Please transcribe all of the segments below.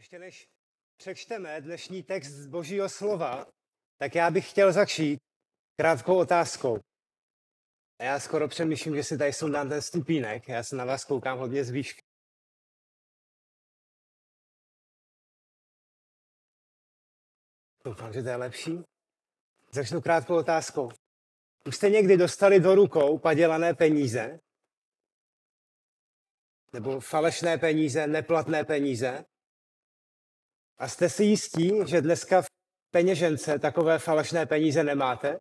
Ještě než přečteme dnešní text z Božího slova, tak já bych chtěl začít krátkou otázkou. A já skoro přemýšlím, že si tady sundám ten stupínek. Já se na vás koukám hodně z výšky. Doufám, že to je lepší. Začnu krátkou otázkou. Už jste někdy dostali do rukou padělané peníze? Nebo falešné peníze, neplatné peníze? A jste si jistí, že dneska v peněžence takové falešné peníze nemáte?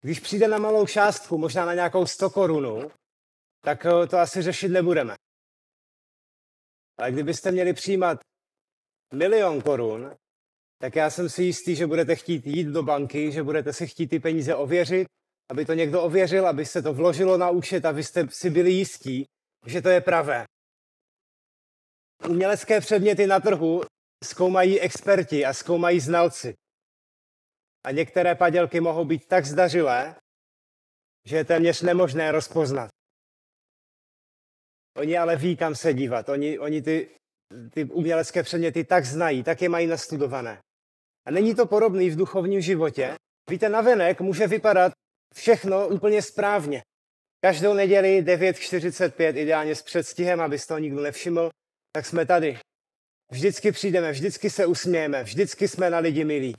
Když přijde na malou částku, možná na nějakou 100 korunu, tak eh, to asi řešit nebudeme. Ale kdybyste měli přijímat milion korun, tak já jsem si jistý, že budete chtít jít do banky, že budete si chtít ty peníze ověřit, aby to někdo ověřil, aby se to vložilo na účet a vy jste si byli jistí, že to je pravé. Umělecké předměty na trhu zkoumají experti a zkoumají znalci. A některé padělky mohou být tak zdařilé, že je téměř nemožné rozpoznat. Oni ale ví, kam se dívat. Oni, oni ty, ty umělecké předměty tak znají, tak je mají nastudované. A není to podobný v duchovním životě. Víte, navenek může vypadat všechno úplně správně. Každou neděli 9.45, ideálně s předstihem, aby toho nikdo nevšiml, tak jsme tady. Vždycky přijdeme, vždycky se usmějeme, vždycky jsme na lidi milí.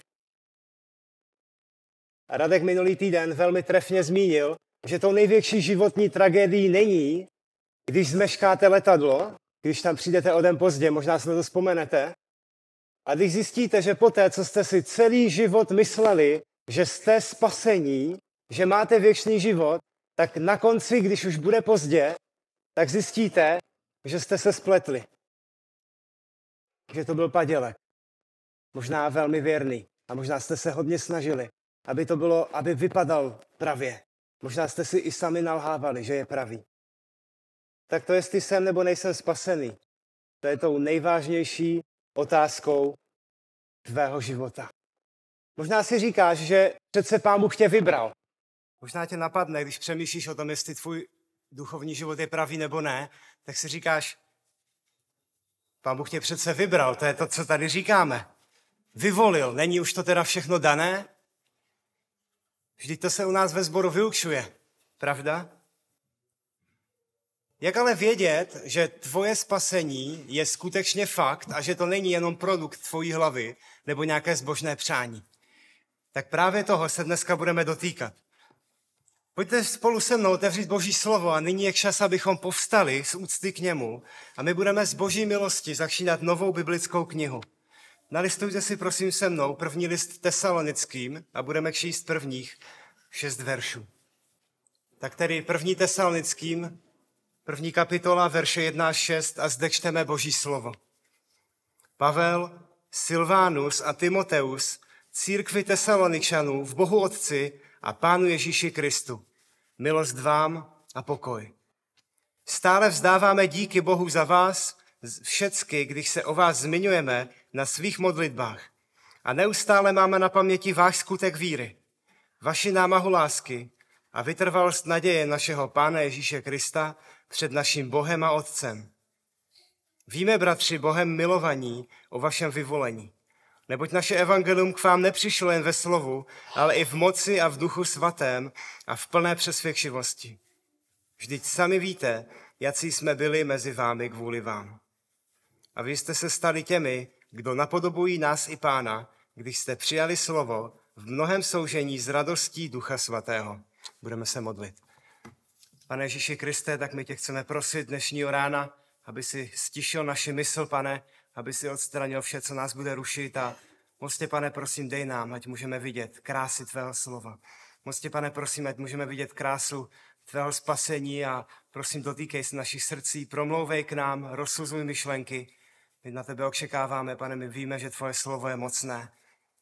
A Radek minulý týden velmi trefně zmínil, že tou největší životní tragédií není, když zmeškáte letadlo, když tam přijdete o den pozdě, možná si na to vzpomenete, a když zjistíte, že poté, co jste si celý život mysleli, že jste spasení, že máte věčný život, tak na konci, když už bude pozdě, tak zjistíte, že jste se spletli. Že to byl padělek. Možná velmi věrný. A možná jste se hodně snažili, aby to bylo, aby vypadal pravě. Možná jste si i sami nalhávali, že je pravý. Tak to jestli jsem nebo nejsem spasený, to je tou nejvážnější otázkou tvého života. Možná si říkáš, že přece pán Bůh tě vybral. Možná tě napadne, když přemýšlíš o tom, jestli tvůj duchovní život je pravý nebo ne, tak si říkáš, pán Bůh tě přece vybral, to je to, co tady říkáme. Vyvolil, není už to teda všechno dané? Vždyť to se u nás ve sboru vyučuje, pravda? Jak ale vědět, že tvoje spasení je skutečně fakt a že to není jenom produkt tvojí hlavy nebo nějaké zbožné přání? Tak právě toho se dneska budeme dotýkat. Pojďte spolu se mnou otevřít Boží slovo a nyní je čas, abychom povstali z úcty k němu a my budeme z Boží milosti začínat novou biblickou knihu. Nalistujte si prosím se mnou první list tesalonickým a budeme číst prvních šest veršů. Tak tedy první tesalonickým, první kapitola, verše 1 až 6 a zde čteme Boží slovo. Pavel, Silvánus a Timoteus, církvi tesaloničanů v Bohu Otci a Pánu Ježíši Kristu. Milost vám a pokoj. Stále vzdáváme díky Bohu za vás, všecky, když se o vás zmiňujeme na svých modlitbách. A neustále máme na paměti váš skutek víry, vaši námahu lásky a vytrvalost naděje našeho Pána Ježíše Krista před naším Bohem a Otcem. Víme, bratři, Bohem milovaní o vašem vyvolení. Neboť naše evangelium k vám nepřišlo jen ve slovu, ale i v moci a v duchu svatém a v plné přesvědčivosti. Vždyť sami víte, jací jsme byli mezi vámi kvůli vám. A vy jste se stali těmi, kdo napodobují nás i pána, když jste přijali slovo v mnohem soužení s radostí Ducha Svatého. Budeme se modlit. Pane Ježíši Kriste, tak my tě chceme prosit dnešního rána, aby si stišil naši mysl, pane, aby si odstranil vše, co nás bude rušit a moc tě, pane, prosím, dej nám, ať můžeme vidět krásy tvého slova. Moc tě, pane, prosím, ať můžeme vidět krásu tvého spasení a prosím, dotýkej se našich srdcí, promlouvej k nám, rozsuzuj myšlenky. My na tebe očekáváme, pane, my víme, že tvoje slovo je mocné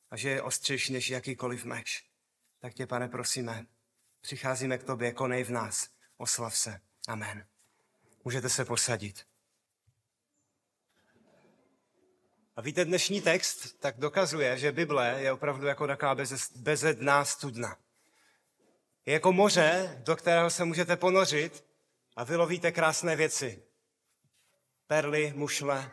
a že je ostřejší než jakýkoliv meč. Tak tě, pane, prosíme, přicházíme k tobě, konej v nás, oslav se. Amen. Můžete se posadit. A víte, dnešní text tak dokazuje, že Bible je opravdu jako taková bezedná studna. Je jako moře, do kterého se můžete ponořit a vylovíte krásné věci. Perly, mušle,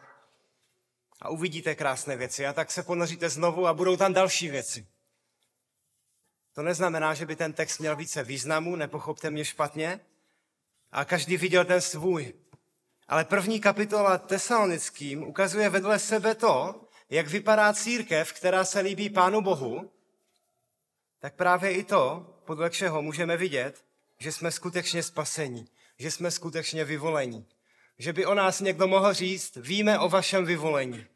a uvidíte krásné věci. A tak se ponoříte znovu a budou tam další věci. To neznamená, že by ten text měl více významu, nepochopte mě špatně, a každý viděl ten svůj. Ale první kapitola tesalonickým ukazuje vedle sebe to, jak vypadá církev, která se líbí Pánu Bohu, tak právě i to, podle čeho můžeme vidět, že jsme skutečně spasení, že jsme skutečně vyvolení. Že by o nás někdo mohl říct, víme o vašem vyvolení.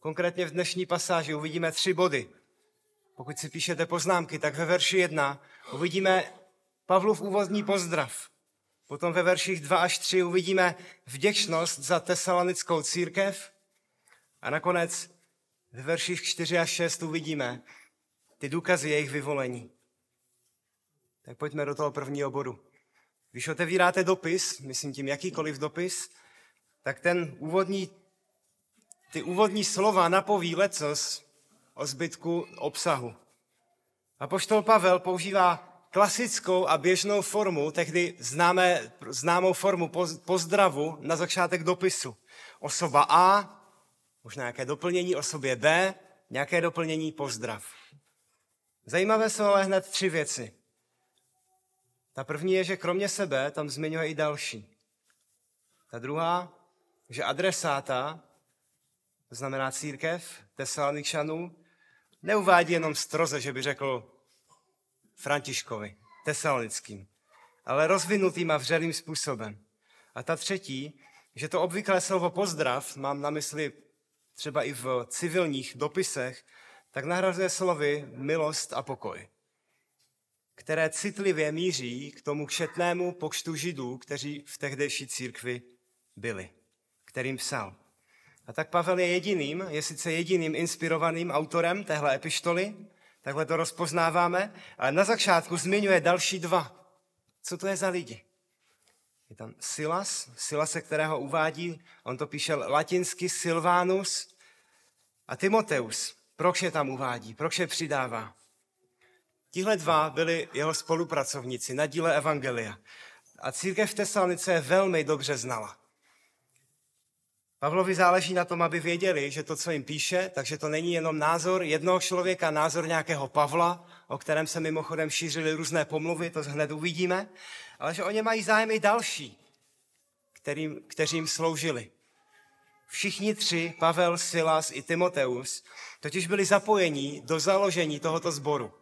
Konkrétně v dnešní pasáži uvidíme tři body. Pokud si píšete poznámky, tak ve verši jedna uvidíme Pavlův úvodní pozdrav. Potom ve verších 2 až 3 uvidíme vděčnost za tesalonickou církev. A nakonec ve verších 4 až 6 uvidíme ty důkazy jejich vyvolení. Tak pojďme do toho prvního bodu. Když otevíráte dopis, myslím tím jakýkoliv dopis, tak ten úvodní, ty úvodní slova napoví lecos o zbytku obsahu. A poštol Pavel používá klasickou a běžnou formu, tehdy známé, známou formu pozdravu na začátek dopisu. Osoba A, možná nějaké doplnění, osobě B, nějaké doplnění, pozdrav. Zajímavé jsou ale hned tři věci. Ta první je, že kromě sebe tam zmiňuje i další. Ta druhá, že adresáta, to znamená církev Tesaloničanů, neuvádí jenom stroze, že by řekl Františkovi, tesalonickým, ale rozvinutým a vřelým způsobem. A ta třetí, že to obvyklé slovo pozdrav, mám na mysli třeba i v civilních dopisech, tak nahrazuje slovy milost a pokoj, které citlivě míří k tomu kšetnému počtu židů, kteří v tehdejší církvi byli, kterým psal. A tak Pavel je jediným, je sice jediným inspirovaným autorem téhle epištoly, takhle to rozpoznáváme, ale na začátku zmiňuje další dva. Co to je za lidi? Je tam Silas, Silase, kterého uvádí, on to píše latinsky Silvanus a Timoteus. Proč je tam uvádí? Proč je přidává? Tihle dva byli jeho spolupracovníci na díle Evangelia. A církev v Tesalonice je velmi dobře znala. Pavlovi záleží na tom, aby věděli, že to, co jim píše, takže to není jenom názor jednoho člověka, názor nějakého Pavla, o kterém se mimochodem šířily různé pomluvy, to hned uvidíme, ale že oni mají zájem i další, kterým, kteřím sloužili. Všichni tři, Pavel, Silas i Timoteus, totiž byli zapojeni do založení tohoto sboru.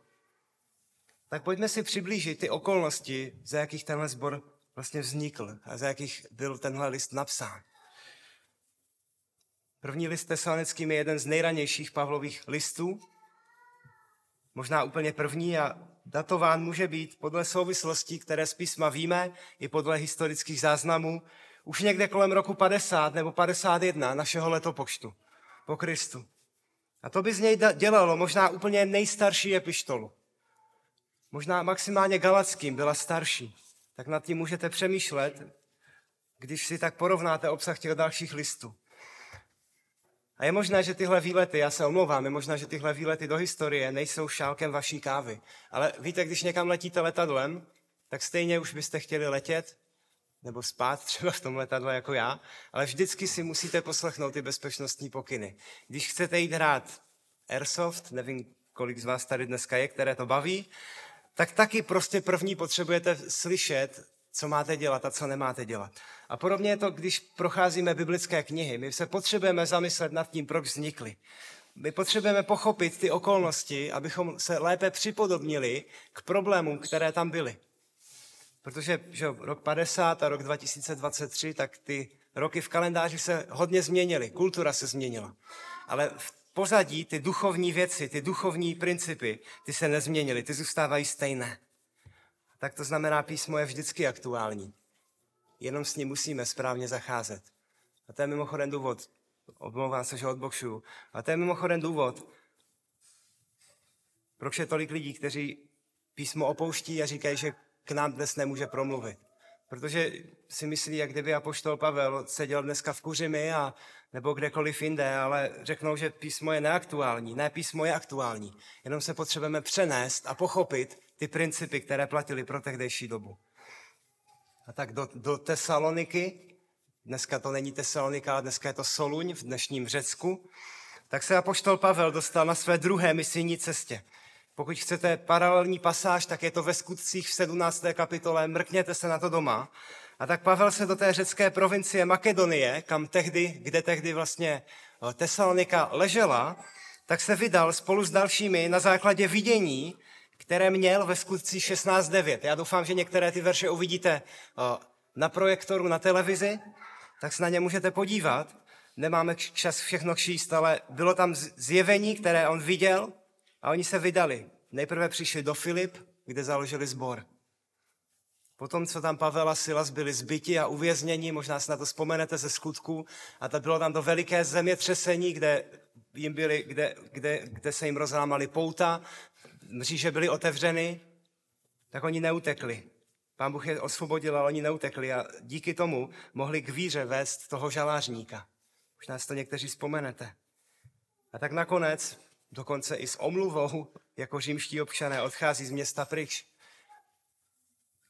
Tak pojďme si přiblížit ty okolnosti, za jakých tenhle sbor vlastně vznikl a za jakých byl tenhle list napsán. První list tesalonickým je jeden z nejranějších Pavlových listů, možná úplně první a datován může být podle souvislostí, které z písma víme, i podle historických záznamů, už někde kolem roku 50 nebo 51 našeho letopočtu po Kristu. A to by z něj dělalo možná úplně nejstarší epištolu. Možná maximálně galackým byla starší. Tak nad tím můžete přemýšlet, když si tak porovnáte obsah těch dalších listů. A je možné, že tyhle výlety, já se omlouvám, je možné, že tyhle výlety do historie nejsou šálkem vaší kávy. Ale víte, když někam letíte letadlem, tak stejně už byste chtěli letět, nebo spát třeba v tom letadle jako já, ale vždycky si musíte poslechnout ty bezpečnostní pokyny. Když chcete jít hrát Airsoft, nevím, kolik z vás tady dneska je, které to baví, tak taky prostě první potřebujete slyšet co máte dělat a co nemáte dělat. A podobně je to, když procházíme biblické knihy. My se potřebujeme zamyslet nad tím, proč vznikly. My potřebujeme pochopit ty okolnosti, abychom se lépe připodobnili k problémům, které tam byly. Protože že rok 50 a rok 2023, tak ty roky v kalendáři se hodně změnily, kultura se změnila. Ale v pozadí ty duchovní věci, ty duchovní principy, ty se nezměnily, ty zůstávají stejné tak to znamená, písmo je vždycky aktuální. Jenom s ním musíme správně zacházet. A to je mimochodem důvod, omlouvám se, že odbočuju, a to je mimochodem důvod, proč je tolik lidí, kteří písmo opouští a říkají, že k nám dnes nemůže promluvit. Protože si myslí, jak kdyby apoštol Pavel seděl dneska v Kuřimi a, nebo kdekoliv jinde, ale řeknou, že písmo je neaktuální. Ne, písmo je aktuální. Jenom se potřebujeme přenést a pochopit ty principy, které platily pro tehdejší dobu. A tak do, do Tesaloniky dneska to není Tesalonika, ale dneska je to Soluň v dnešním Řecku, tak se apoštol Pavel dostal na své druhé misijní cestě. Pokud chcete paralelní pasáž, tak je to ve skutcích v 17. kapitole, mrkněte se na to doma. A tak Pavel se do té řecké provincie Makedonie, kam tehdy, kde tehdy vlastně eh, Tesalonika ležela, tak se vydal spolu s dalšími na základě vidění, které měl ve skutcích 16.9. Já doufám, že některé ty verše uvidíte eh, na projektoru, na televizi, tak se na ně můžete podívat. Nemáme čas všechno číst, ale bylo tam zjevení, které on viděl a oni se vydali. Nejprve přišli do Filip, kde založili sbor. Potom, co tam Pavel a Silas byli zbyti a uvězněni, možná si na to vzpomenete ze skutku, a to bylo tam to veliké zemětřesení, kde, jim byli, kde, kde, kde se jim rozlámali pouta, mříže byly otevřeny, tak oni neutekli. Pán Bůh je osvobodil, ale oni neutekli a díky tomu mohli k víře vést toho žalářníka. Možná si to někteří vzpomenete. A tak nakonec, dokonce i s omluvou, jako římští občané, odchází z města pryč.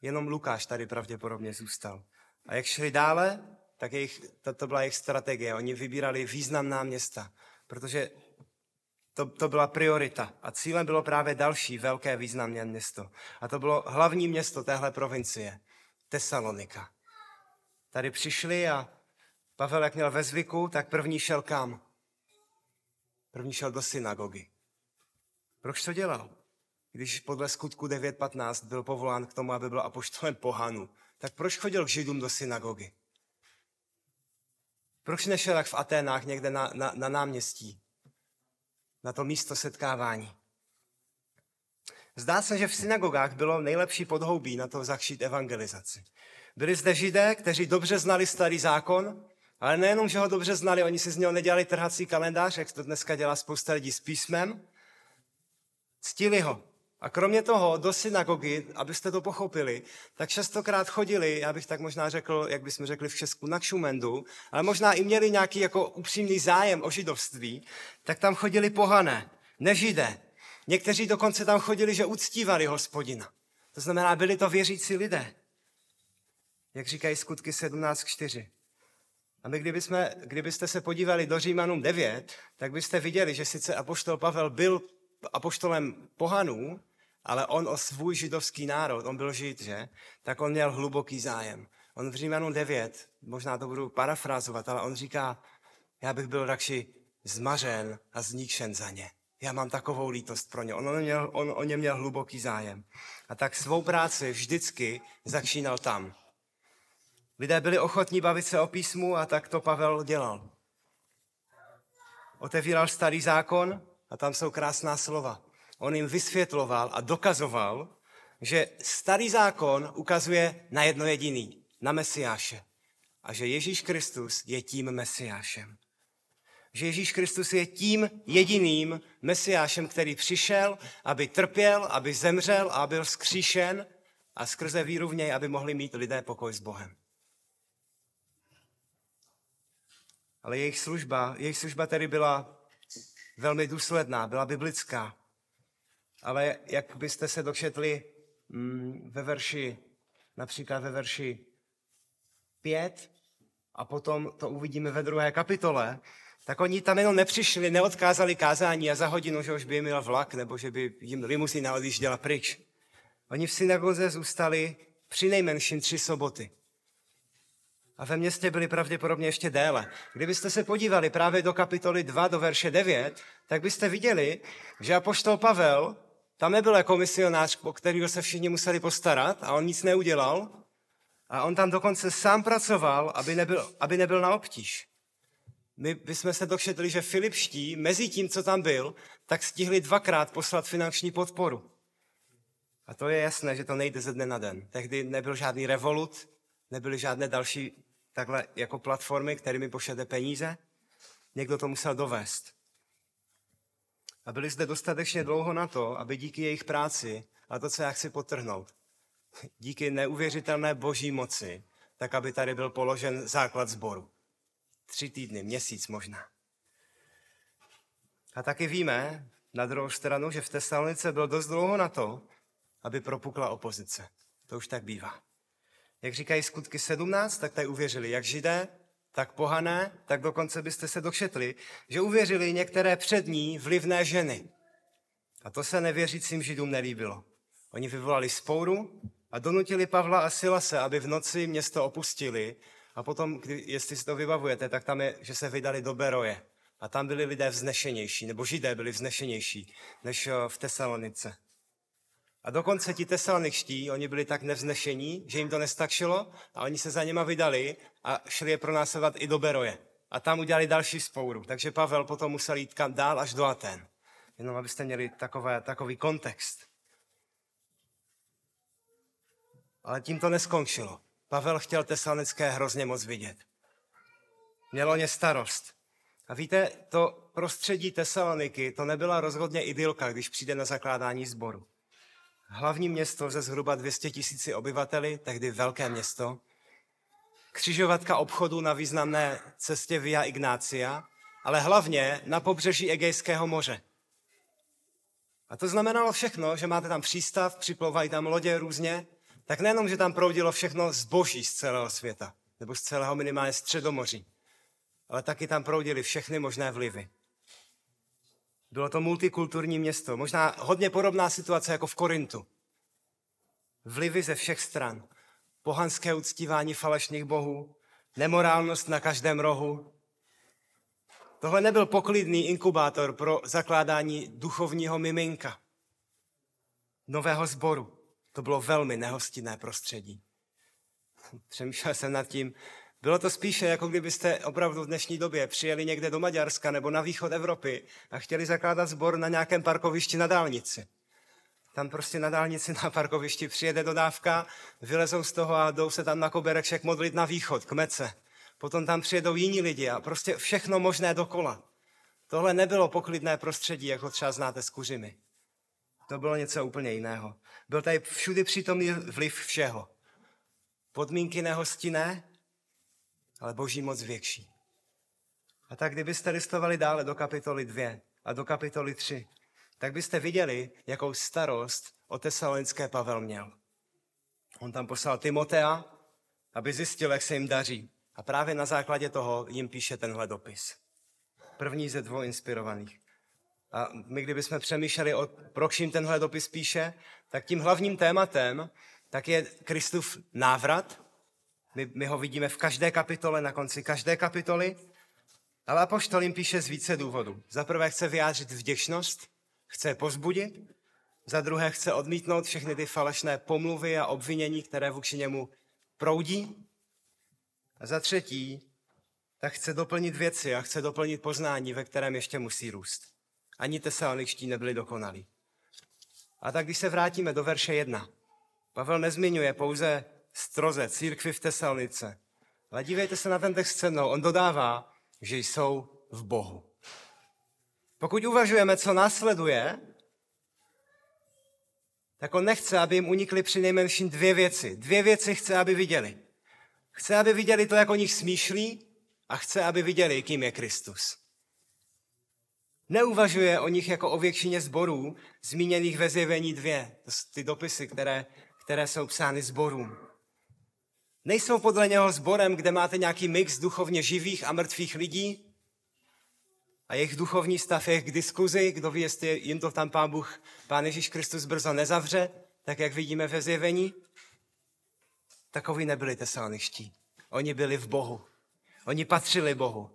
Jenom Lukáš tady pravděpodobně zůstal. A jak šli dále, tak jejich, to byla jejich strategie. Oni vybírali významná města, protože to, to byla priorita. A cílem bylo právě další velké významné město. A to bylo hlavní město téhle provincie, Tesalonika. Tady přišli a Pavel, jak měl ve zvyku, tak první šel kam? První šel do synagogy. Proč to dělal? Když podle skutku 9.15 byl povolán k tomu, aby byl apoštolem pohanu, tak proč chodil k židům do synagogy? Proč nešel jak v Aténách někde na, na, na náměstí? Na to místo setkávání. Zdá se, že v synagogách bylo nejlepší podhoubí na to zakšít evangelizaci. Byli zde židé, kteří dobře znali starý zákon, ale nejenom, že ho dobře znali, oni si z něho nedělali trhací kalendář, jak to dneska dělá spousta lidí s písmem, ctili ho. A kromě toho do synagogy, abyste to pochopili, tak častokrát chodili, já bych tak možná řekl, jak bychom řekli v Česku, na kšumendu, ale možná i měli nějaký jako upřímný zájem o židovství, tak tam chodili pohané, nežidé. Někteří dokonce tam chodili, že uctívali hospodina. To znamená, byli to věřící lidé. Jak říkají skutky 17.4. A my, kdybychom, kdybyste se podívali do Římanům 9, tak byste viděli, že sice apoštol Pavel byl apoštolem pohanů, ale on o svůj židovský národ, on byl žid, že? Tak on měl hluboký zájem. On v Římanu 9, možná to budu parafrázovat, ale on říká, já bych byl radši zmařen a zničen za ně. Já mám takovou lítost pro ně. On, on, měl, on o ně měl hluboký zájem. A tak svou práci vždycky začínal tam. Lidé byli ochotní bavit se o písmu a tak to Pavel dělal. Otevíral starý zákon a tam jsou krásná slova on jim vysvětloval a dokazoval, že starý zákon ukazuje na jedno jediný, na Mesiáše. A že Ježíš Kristus je tím Mesiášem. Že Ježíš Kristus je tím jediným Mesiášem, který přišel, aby trpěl, aby zemřel a byl skříšen a skrze víru v něj, aby mohli mít lidé pokoj s Bohem. Ale jejich služba, jejich služba tedy byla velmi důsledná, byla biblická. Ale jak byste se dočetli mm, ve verši, například ve verši 5, a potom to uvidíme ve druhé kapitole, tak oni tam jenom nepřišli, neodkázali kázání a za hodinu, že už by jim měl vlak, nebo že by jim limuzina odjížděla pryč. Oni v synagoze zůstali při nejmenším tři soboty. A ve městě byli pravděpodobně ještě déle. Kdybyste se podívali právě do kapitoly 2, do verše 9, tak byste viděli, že apoštol Pavel tam nebyl jako misionář, o kterého se všichni museli postarat a on nic neudělal. A on tam dokonce sám pracoval, aby nebyl, aby nebyl na obtíž. My bychom se dočetli, že Filipští, mezi tím, co tam byl, tak stihli dvakrát poslat finanční podporu. A to je jasné, že to nejde ze dne na den. Tehdy nebyl žádný revolut, nebyly žádné další takhle jako platformy, kterými pošlete peníze. Někdo to musel dovést. A byli zde dostatečně dlouho na to, aby díky jejich práci, a to, co já chci potrhnout, díky neuvěřitelné boží moci, tak aby tady byl položen základ sboru. Tři týdny, měsíc možná. A taky víme, na druhou stranu, že v Tesalonice byl dost dlouho na to, aby propukla opozice. To už tak bývá. Jak říkají skutky 17, tak tady uvěřili jak židé, tak pohané, tak dokonce byste se dočetli, že uvěřili některé přední vlivné ženy. A to se nevěřícím židům nelíbilo. Oni vyvolali spouru a donutili Pavla a Silase, aby v noci město opustili a potom, kdy, jestli si to vybavujete, tak tam je, že se vydali do Beroje. A tam byli lidé vznešenější, nebo židé byli vznešenější, než eh, v Tesalonice. A dokonce ti tesaloničtí, oni byli tak nevznešení, že jim to nestačilo a oni se za něma vydali a šli je pronásledovat i do Beroje. A tam udělali další spouru. Takže Pavel potom musel jít kam dál až do Aten. Jenom abyste měli takové, takový kontext. Ale tím to neskončilo. Pavel chtěl tesalonické hrozně moc vidět. Mělo ně starost. A víte, to prostředí Tesaloniky, to nebyla rozhodně idylka, když přijde na zakládání sboru. Hlavní město ze zhruba 200 tisíci obyvateli, tehdy velké město, křižovatka obchodu na významné cestě Via Ignácia, ale hlavně na pobřeží Egejského moře. A to znamenalo všechno, že máte tam přístav, připlouvají tam lodě různě, tak nejenom, že tam proudilo všechno zboží z celého světa, nebo z celého minimálně středomoří, ale taky tam proudily všechny možné vlivy. Bylo to multikulturní město, možná hodně podobná situace jako v Korintu. Vlivy ze všech stran. Pohanské uctívání falešných bohů, nemorálnost na každém rohu. Tohle nebyl poklidný inkubátor pro zakládání duchovního miminka, nového sboru. To bylo velmi nehostinné prostředí. Přemýšlel jsem nad tím, bylo to spíše, jako kdybyste opravdu v dnešní době přijeli někde do Maďarska nebo na východ Evropy a chtěli zakládat sbor na nějakém parkovišti na dálnici. Tam prostě na dálnici na parkovišti přijede dodávka, vylezou z toho a jdou se tam na kobereček modlit na východ, k mece. Potom tam přijedou jiní lidi a prostě všechno možné dokola. Tohle nebylo poklidné prostředí, jako třeba znáte z Kuřimy. To bylo něco úplně jiného. Byl tady všudy přítomný vliv všeho. Podmínky nehostinné, ale boží moc větší. A tak kdybyste listovali dále do kapitoly 2 a do kapitoly 3, tak byste viděli, jakou starost o tesalonické Pavel měl. On tam poslal Timotea, aby zjistil, jak se jim daří. A právě na základě toho jim píše tenhle dopis. První ze dvou inspirovaných. A my, kdybychom přemýšleli, o, proč jim tenhle dopis píše, tak tím hlavním tématem tak je Kristův návrat my, my ho vidíme v každé kapitole, na konci každé kapitoly. Ale Apoštol jim píše z více důvodů. Za prvé chce vyjádřit vděčnost, chce pozbudit, za druhé chce odmítnout všechny ty falešné pomluvy a obvinění, které vůči němu proudí. A za třetí, tak chce doplnit věci a chce doplnit poznání, ve kterém ještě musí růst. Ani tesaloničtí nebyli dokonalí. A tak když se vrátíme do verše 1, Pavel nezmiňuje pouze stroze církvy v Tesalnice. Ale dívejte se na ten text se mnou. On dodává, že jsou v Bohu. Pokud uvažujeme, co následuje, tak on nechce, aby jim unikly při nejmenším dvě věci. Dvě věci chce, aby viděli. Chce, aby viděli to, jak o nich smýšlí a chce, aby viděli, kým je Kristus. Neuvažuje o nich jako o většině zborů, zmíněných ve zjevení dvě. To jsou ty dopisy, které, které jsou psány zborům. Nejsou podle něho sborem, kde máte nějaký mix duchovně živých a mrtvých lidí a jejich duchovní stav je k diskuzi, kdo ví, jestli jim to tam Pán Bůh, Pán Ježíš Kristus brzo nezavře, tak jak vidíme ve zjevení. Takoví nebyli tesalniští. Oni byli v Bohu. Oni patřili Bohu.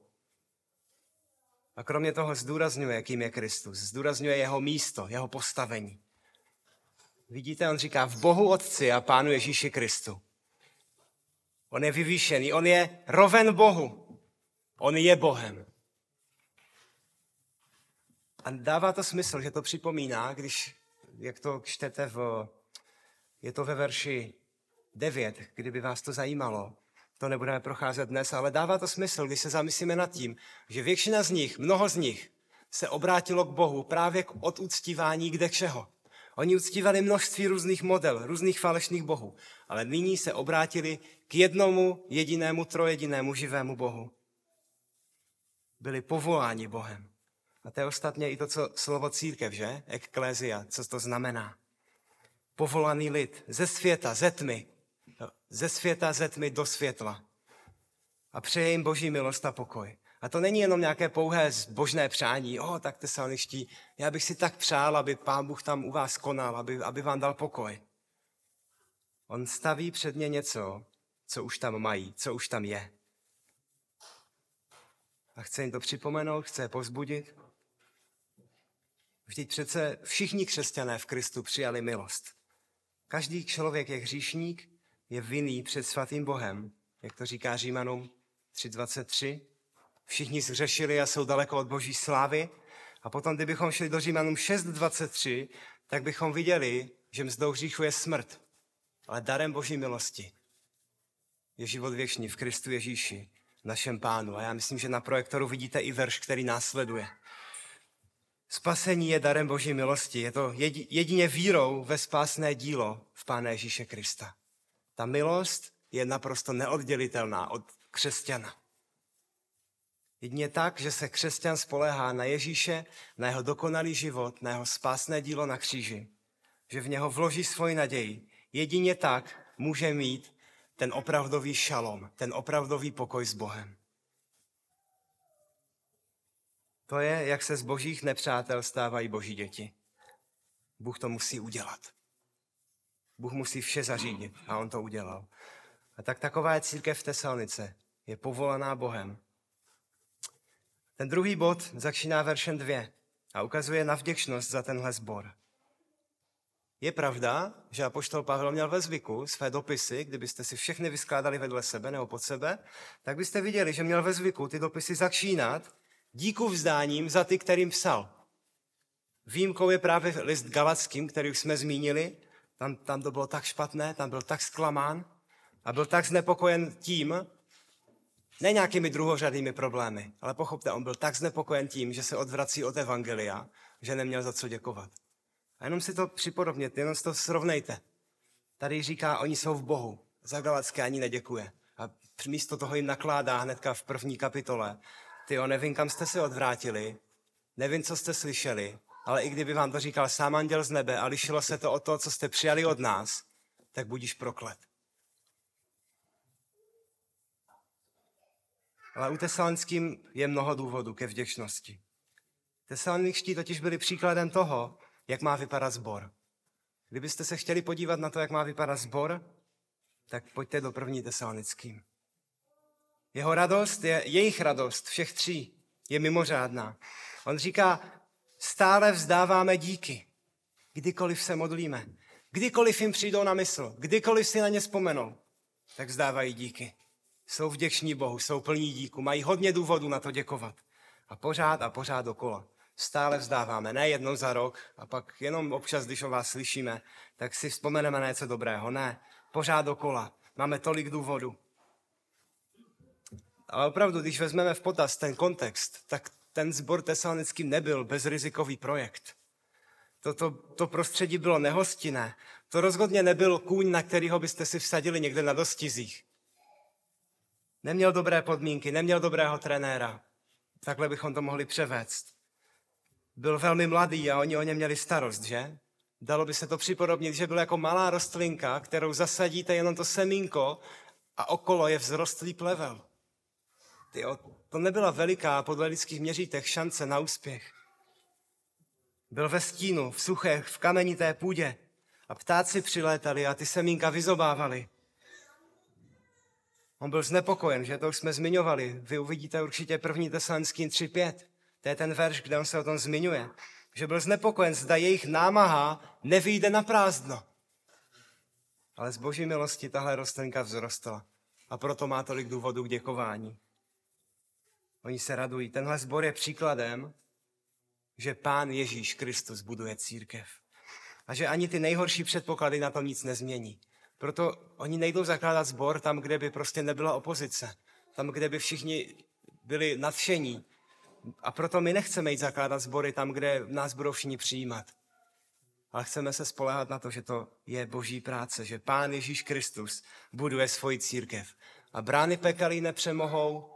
A kromě toho zdůrazňuje, kým je Kristus. Zdůrazňuje jeho místo, jeho postavení. Vidíte, on říká v Bohu Otci a Pánu Ježíši Kristu. On je vyvýšený, on je roven Bohu. On je Bohem. A dává to smysl, že to připomíná, když, jak to čtete v, je to ve verši 9, kdyby vás to zajímalo. To nebudeme procházet dnes, ale dává to smysl, když se zamyslíme nad tím, že většina z nich, mnoho z nich, se obrátilo k Bohu právě k oductívání kde čeho. Oni uctívali množství různých model, různých falešných bohů, ale nyní se obrátili k jednomu jedinému trojedinému živému Bohu. Byli povoláni Bohem. A to je ostatně i to, co slovo církev, že? Eklézia, co to znamená. Povolaný lid ze světa, ze tmy. Ze světa, ze tmy do světla. a přeje jim boží milost a pokoj. A to není jenom nějaké pouhé zbožné přání. O, tak tesalniští, já bych si tak přál, aby pán Bůh tam u vás konal, aby, aby vám dal pokoj. On staví před ně něco, co už tam mají, co už tam je. A chce jim to připomenout, chce je povzbudit. Vždyť přece všichni křesťané v Kristu přijali milost. Každý člověk je hříšník, je vinný před svatým Bohem, jak to říká Římanům 3.23. Všichni zřešili a jsou daleko od boží slávy. A potom, kdybychom šli do Římanům 6.23, tak bychom viděli, že mzdou hříchu je smrt, ale darem boží milosti je život věčný v Kristu Ježíši, našem pánu. A já myslím, že na projektoru vidíte i verš, který následuje. Spasení je darem Boží milosti. Je to jedině vírou ve spásné dílo v Pána Ježíše Krista. Ta milost je naprosto neoddělitelná od křesťana. Jedině tak, že se křesťan spolehá na Ježíše, na jeho dokonalý život, na jeho spásné dílo na kříži, že v něho vloží svoji naději, jedině tak může mít ten opravdový šalom, ten opravdový pokoj s Bohem. To je, jak se z božích nepřátel stávají boží děti. Bůh to musí udělat. Bůh musí vše zařídit a on to udělal. A tak taková je církev v Tesalnice. Je povolaná Bohem. Ten druhý bod začíná veršem dvě a ukazuje na vděčnost za tenhle sbor. Je pravda, že apoštol Pavel měl ve zvyku své dopisy, kdybyste si všechny vyskládali vedle sebe nebo pod sebe, tak byste viděli, že měl ve zvyku ty dopisy začínat díku vzdáním za ty, kterým psal. Výjimkou je právě list Galackým, který už jsme zmínili. Tam, tam to bylo tak špatné, tam byl tak zklamán a byl tak znepokojen tím, ne nějakými druhořadými problémy, ale pochopte, on byl tak znepokojen tím, že se odvrací od Evangelia, že neměl za co děkovat. Jenom si to připodobněte, jenom si to srovnejte. Tady říká, oni jsou v Bohu. Za Galacké ani neděkuje. A místo toho jim nakládá hnedka v první kapitole. Ty nevím, kam jste se odvrátili, nevím, co jste slyšeli, ale i kdyby vám to říkal sám anděl z nebe a lišilo se to od toho, co jste přijali od nás, tak budíš proklet. Ale u Tesalenským je mnoho důvodů ke vděčnosti. Tesaloničtí totiž byli příkladem toho, jak má vypadat sbor. Kdybyste se chtěli podívat na to, jak má vypadat sbor, tak pojďte do první Tesalonickým. Jeho radost je, jejich radost, všech tří, je mimořádná. On říká, stále vzdáváme díky, kdykoliv se modlíme, kdykoliv jim přijdou na mysl, kdykoliv si na ně vzpomenou, tak vzdávají díky. Jsou vděční Bohu, jsou plní díku, mají hodně důvodů na to děkovat. A pořád a pořád dokola. Stále vzdáváme, ne jednou za rok a pak jenom občas, když o vás slyšíme, tak si vzpomeneme na něco dobrého. Ne, pořád dokola. Máme tolik důvodů. Ale opravdu, když vezmeme v potaz ten kontext, tak ten sbor tesalonický nebyl bezrizikový projekt. To, to, prostředí bylo nehostinné. To rozhodně nebyl kůň, na kterýho byste si vsadili někde na dostizích. Neměl dobré podmínky, neměl dobrého trenéra. Takhle bychom to mohli převést. Byl velmi mladý a oni o ně měli starost, že? Dalo by se to připodobnit, že byl jako malá rostlinka, kterou zasadíte jenom to semínko a okolo je vzrostlý plevel. Tyjo, to nebyla veliká podle lidských měřítech šance na úspěch. Byl ve stínu, v suché, v kamenité půdě a ptáci přilétali a ty semínka vyzobávali. On byl znepokojen, že to už jsme zmiňovali. Vy uvidíte určitě první tesalenský 3.5. To je ten verš, kde on se o tom zmiňuje. Že byl znepokojen, zda jejich námaha nevyjde na prázdno. Ale z boží milosti tahle rostlinka vzrostla. A proto má tolik důvodů k děkování. Oni se radují. Tenhle sbor je příkladem, že Pán Ježíš Kristus buduje církev. A že ani ty nejhorší předpoklady na to nic nezmění. Proto oni nejdou zakládat sbor tam, kde by prostě nebyla opozice. Tam, kde by všichni byli nadšení. A proto my nechceme jít zakládat sbory tam, kde nás budou všichni přijímat. Ale chceme se spolehat na to, že to je boží práce, že Pán Ježíš Kristus buduje svoji církev. A brány pekelí nepřemohou,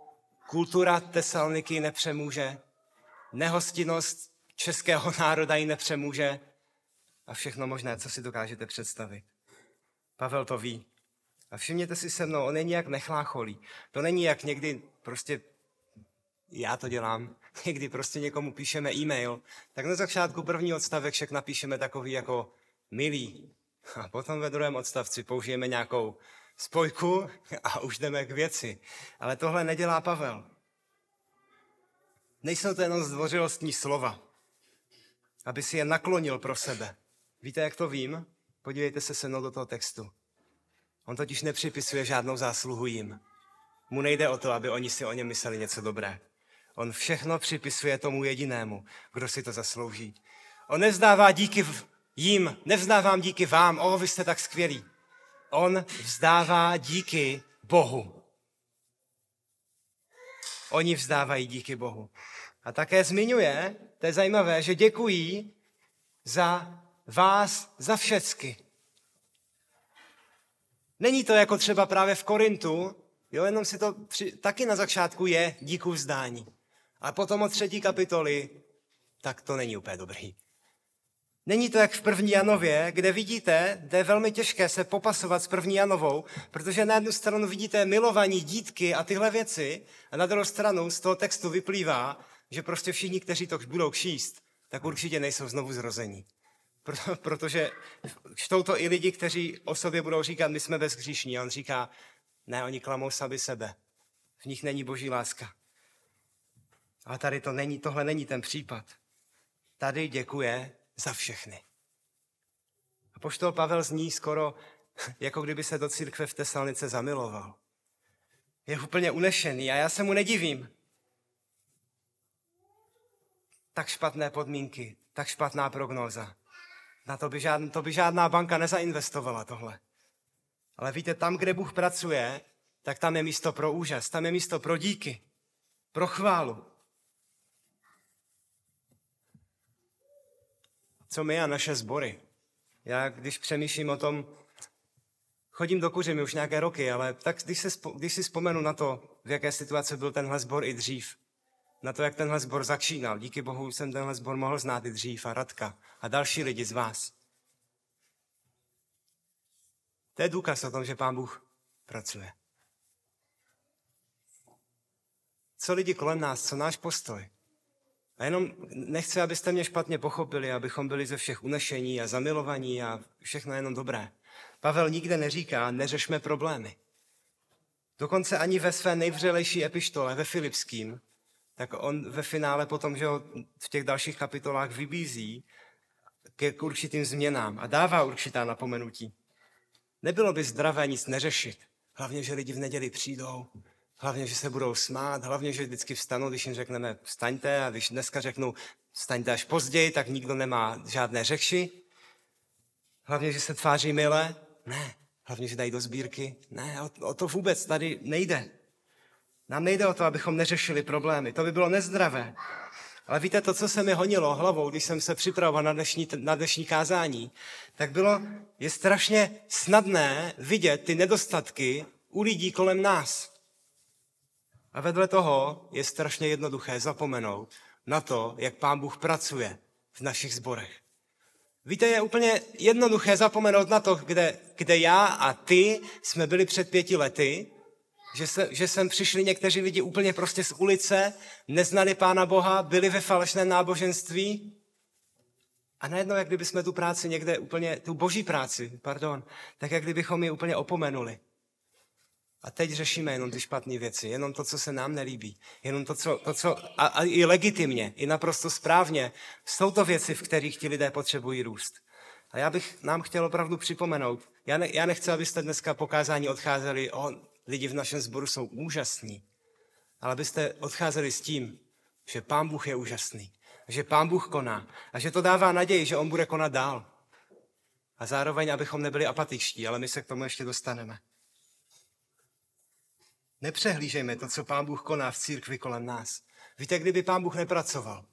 kultura Tesaloniky nepřemůže, nehostinnost českého národa ji nepřemůže a všechno možné, co si dokážete představit. Pavel to ví A všimněte si se mnou, on není jak nechlácholí. To není jak někdy prostě já to dělám, někdy prostě někomu píšeme e-mail, tak na začátku první odstavek však napíšeme takový jako milý. A potom ve druhém odstavci použijeme nějakou spojku a už jdeme k věci. Ale tohle nedělá Pavel. Nejsou to jenom zdvořilostní slova, aby si je naklonil pro sebe. Víte, jak to vím? Podívejte se se mnou do toho textu. On totiž nepřipisuje žádnou zásluhu jim. Mu nejde o to, aby oni si o něm mysleli něco dobré. On všechno připisuje tomu jedinému, kdo si to zaslouží. On nevzdává díky jim, nevzdávám díky vám, o, vy jste tak skvělí. On vzdává díky Bohu. Oni vzdávají díky Bohu. A také zmiňuje, to je zajímavé, že děkují za vás, za všecky. Není to jako třeba právě v Korintu, jo, jenom si to při, taky na začátku je díku vzdání. A potom od třetí kapitoly, tak to není úplně dobrý. Není to jak v první Janově, kde vidíte, kde je velmi těžké se popasovat s první Janovou, protože na jednu stranu vidíte milovaní, dítky a tyhle věci, a na druhou stranu z toho textu vyplývá, že prostě všichni, kteří to budou číst, tak určitě nejsou znovu zrození. Proto, protože čtou to i lidi, kteří o sobě budou říkat, my jsme bezhříšní. A on říká, ne, oni klamou sami sebe. V nich není boží láska. Ale tady to není, tohle není ten případ. Tady děkuje za všechny. A poštol Pavel zní skoro, jako kdyby se do církve v Tesalnice zamiloval. Je úplně unešený a já se mu nedivím. Tak špatné podmínky, tak špatná prognóza. Na to by, žádná, to by žádná banka nezainvestovala tohle. Ale víte, tam, kde Bůh pracuje, tak tam je místo pro úžas, tam je místo pro díky, pro chválu. Co my a naše sbory? Já, když přemýšlím o tom, chodím do kuřimy už nějaké roky, ale tak když, se, když si vzpomenu na to, v jaké situaci byl tenhle sbor i dřív, na to, jak tenhle sbor začínal. Díky bohu jsem tenhle sbor mohl znát i dřív a Radka a další lidi z vás. To je důkaz o tom, že Pán Bůh pracuje. Co lidi kolem nás, co náš postoj? A jenom nechci, abyste mě špatně pochopili, abychom byli ze všech unešení a zamilovaní a všechno jenom dobré. Pavel nikde neříká, neřešme problémy. Dokonce ani ve své nejvřelejší epištole, ve Filipským, tak on ve finále potom, že ho v těch dalších kapitolách vybízí k určitým změnám a dává určitá napomenutí. Nebylo by zdravé nic neřešit. Hlavně, že lidi v neděli přijdou, hlavně, že se budou smát, hlavně, že vždycky vstanou, když jim řekneme vstaňte a když dneska řeknu vstaňte až později, tak nikdo nemá žádné řeši. Hlavně, že se tváří milé. Ne. Hlavně, že dají do sbírky. Ne, o, o to vůbec tady nejde. Nám nejde o to, abychom neřešili problémy. To by bylo nezdravé. Ale víte, to, co se mi honilo hlavou, když jsem se připravoval na dnešní, na dnešní kázání, tak bylo, je strašně snadné vidět ty nedostatky u lidí kolem nás. A vedle toho je strašně jednoduché zapomenout na to, jak Pán Bůh pracuje v našich zborech. Víte, je úplně jednoduché zapomenout na to, kde, kde já a ty jsme byli před pěti lety že, se, že sem přišli někteří lidi úplně prostě z ulice, neznali Pána Boha, byli ve falešném náboženství a najednou, jak kdyby jsme tu práci někde úplně, tu boží práci, pardon, tak jak kdybychom ji úplně opomenuli. A teď řešíme jenom ty špatné věci, jenom to, co se nám nelíbí, jenom to, co, to, co a, a i legitimně, i naprosto správně, jsou to věci, v kterých ti lidé potřebují růst. A já bych nám chtěl opravdu připomenout, já, ne, já nechci, abyste dneska pokázání odcházeli, o, lidi v našem sboru jsou úžasní, ale abyste odcházeli s tím, že Pán Bůh je úžasný, že Pán Bůh koná a že to dává naději, že On bude konat dál. A zároveň, abychom nebyli apatičtí, ale my se k tomu ještě dostaneme. Nepřehlížejme to, co Pán Bůh koná v církvi kolem nás. Víte, kdyby Pán Bůh nepracoval,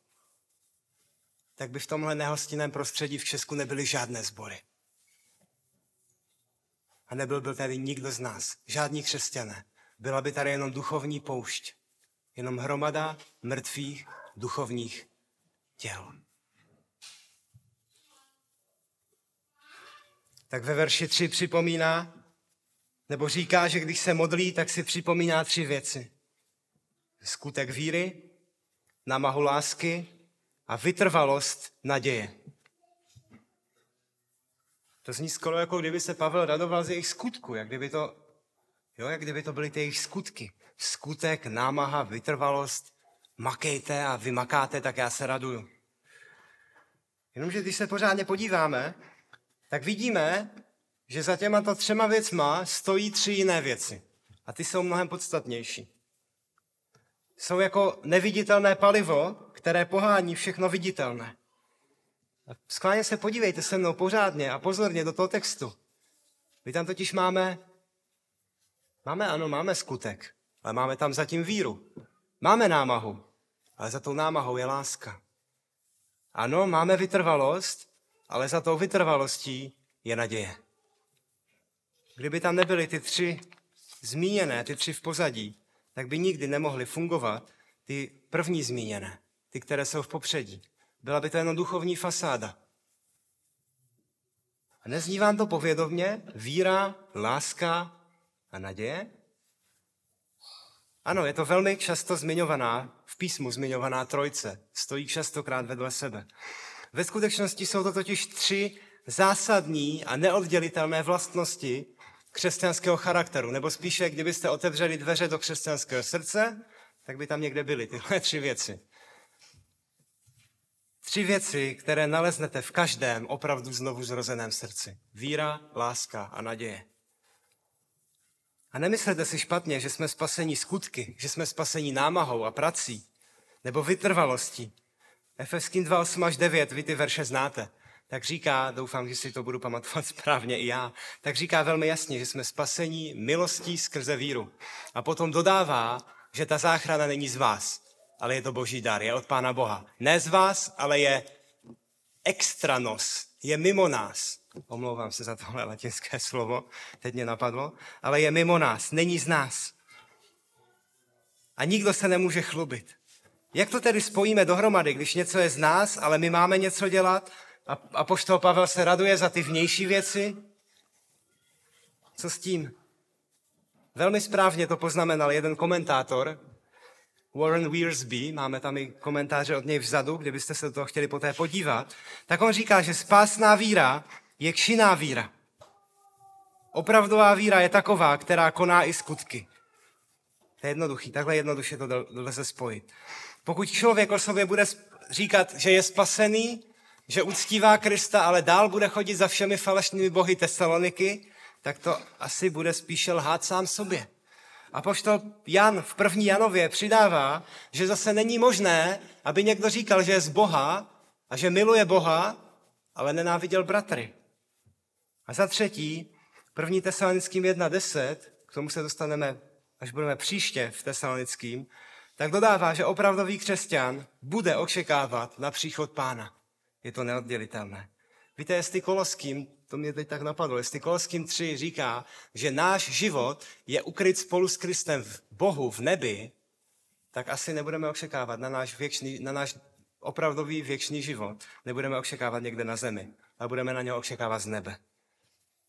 tak by v tomhle nehostinném prostředí v Česku nebyly žádné sbory. A nebyl byl tady nikdo z nás, žádní křesťané. Byla by tady jenom duchovní poušť. Jenom hromada mrtvých duchovních těl. Tak ve verši 3 připomíná, Nebo říká, že když se modlí, tak si připomíná tři věci. Skutek víry, namahu lásky a vytrvalost naděje. To zní skoro jako kdyby se Pavel radoval z jejich skutku, jak kdyby to, jo, jak kdyby to byly ty jejich skutky. Skutek, námaha, vytrvalost, makejte a vy makáte, tak já se raduju. Jenomže když se pořádně podíváme, tak vidíme, že za těma to třema věcma stojí tři jiné věci. A ty jsou mnohem podstatnější. Jsou jako neviditelné palivo, které pohání všechno viditelné. Skláně se podívejte se mnou pořádně a pozorně do toho textu. My tam totiž máme, máme ano, máme skutek, ale máme tam zatím víru. Máme námahu, ale za tou námahou je láska. Ano, máme vytrvalost, ale za tou vytrvalostí je naděje. Kdyby tam nebyly ty tři zmíněné, ty tři v pozadí, tak by nikdy nemohly fungovat ty první zmíněné, ty, které jsou v popředí. Byla by to jenom duchovní fasáda. A nezní vám to povědomně? Víra, láska a naděje? Ano, je to velmi často zmiňovaná, v písmu zmiňovaná trojce. Stojí častokrát vedle sebe. Ve skutečnosti jsou to totiž tři zásadní a neoddělitelné vlastnosti křesťanského charakteru. Nebo spíše, kdybyste otevřeli dveře do křesťanského srdce, tak by tam někde byly tyhle tři věci. Tři věci, které naleznete v každém opravdu znovu zrozeném srdci. Víra, láska a naděje. A nemyslete si špatně, že jsme spasení skutky, že jsme spasení námahou a prací, nebo vytrvalostí. Efeským 2, 8 až 9, vy ty verše znáte. Tak říká, doufám, že si to budu pamatovat správně i já, tak říká velmi jasně, že jsme spasení milostí skrze víru. A potom dodává, že ta záchrana není z vás, ale je to boží dar, je od Pána Boha. Ne z vás, ale je extranos, je mimo nás. Omlouvám se za tohle latinské slovo, teď mě napadlo, ale je mimo nás, není z nás. A nikdo se nemůže chlubit. Jak to tedy spojíme dohromady, když něco je z nás, ale my máme něco dělat a, a poštol Pavel se raduje za ty vnější věci? Co s tím? Velmi správně to poznamenal jeden komentátor, Warren Wiersbe, máme tam i komentáře od něj vzadu, kdybyste se do toho chtěli poté podívat, tak on říká, že spásná víra je kšiná víra. Opravdová víra je taková, která koná i skutky. To je jednoduchý, takhle jednoduše to lze spojit. Pokud člověk o sobě bude říkat, že je spasený, že uctívá Krista, ale dál bude chodit za všemi falešnými bohy Tesaloniky, tak to asi bude spíše lhát sám sobě. A poštol Jan v první Janově přidává, že zase není možné, aby někdo říkal, že je z Boha a že miluje Boha, ale nenáviděl bratry. A za třetí, první tesalonickým 1.10, k tomu se dostaneme, až budeme příště v tesalonickým, tak dodává, že opravdový křesťan bude očekávat na příchod pána. Je to neoddělitelné. Víte, jestli Koloským, to mě teď tak napadlo, jestli Koloským 3 říká, že náš život je ukryt spolu s Kristem v Bohu v nebi, tak asi nebudeme očekávat na náš, věčný, na náš opravdový věčný život. Nebudeme očekávat někde na zemi, ale budeme na něho očekávat z nebe.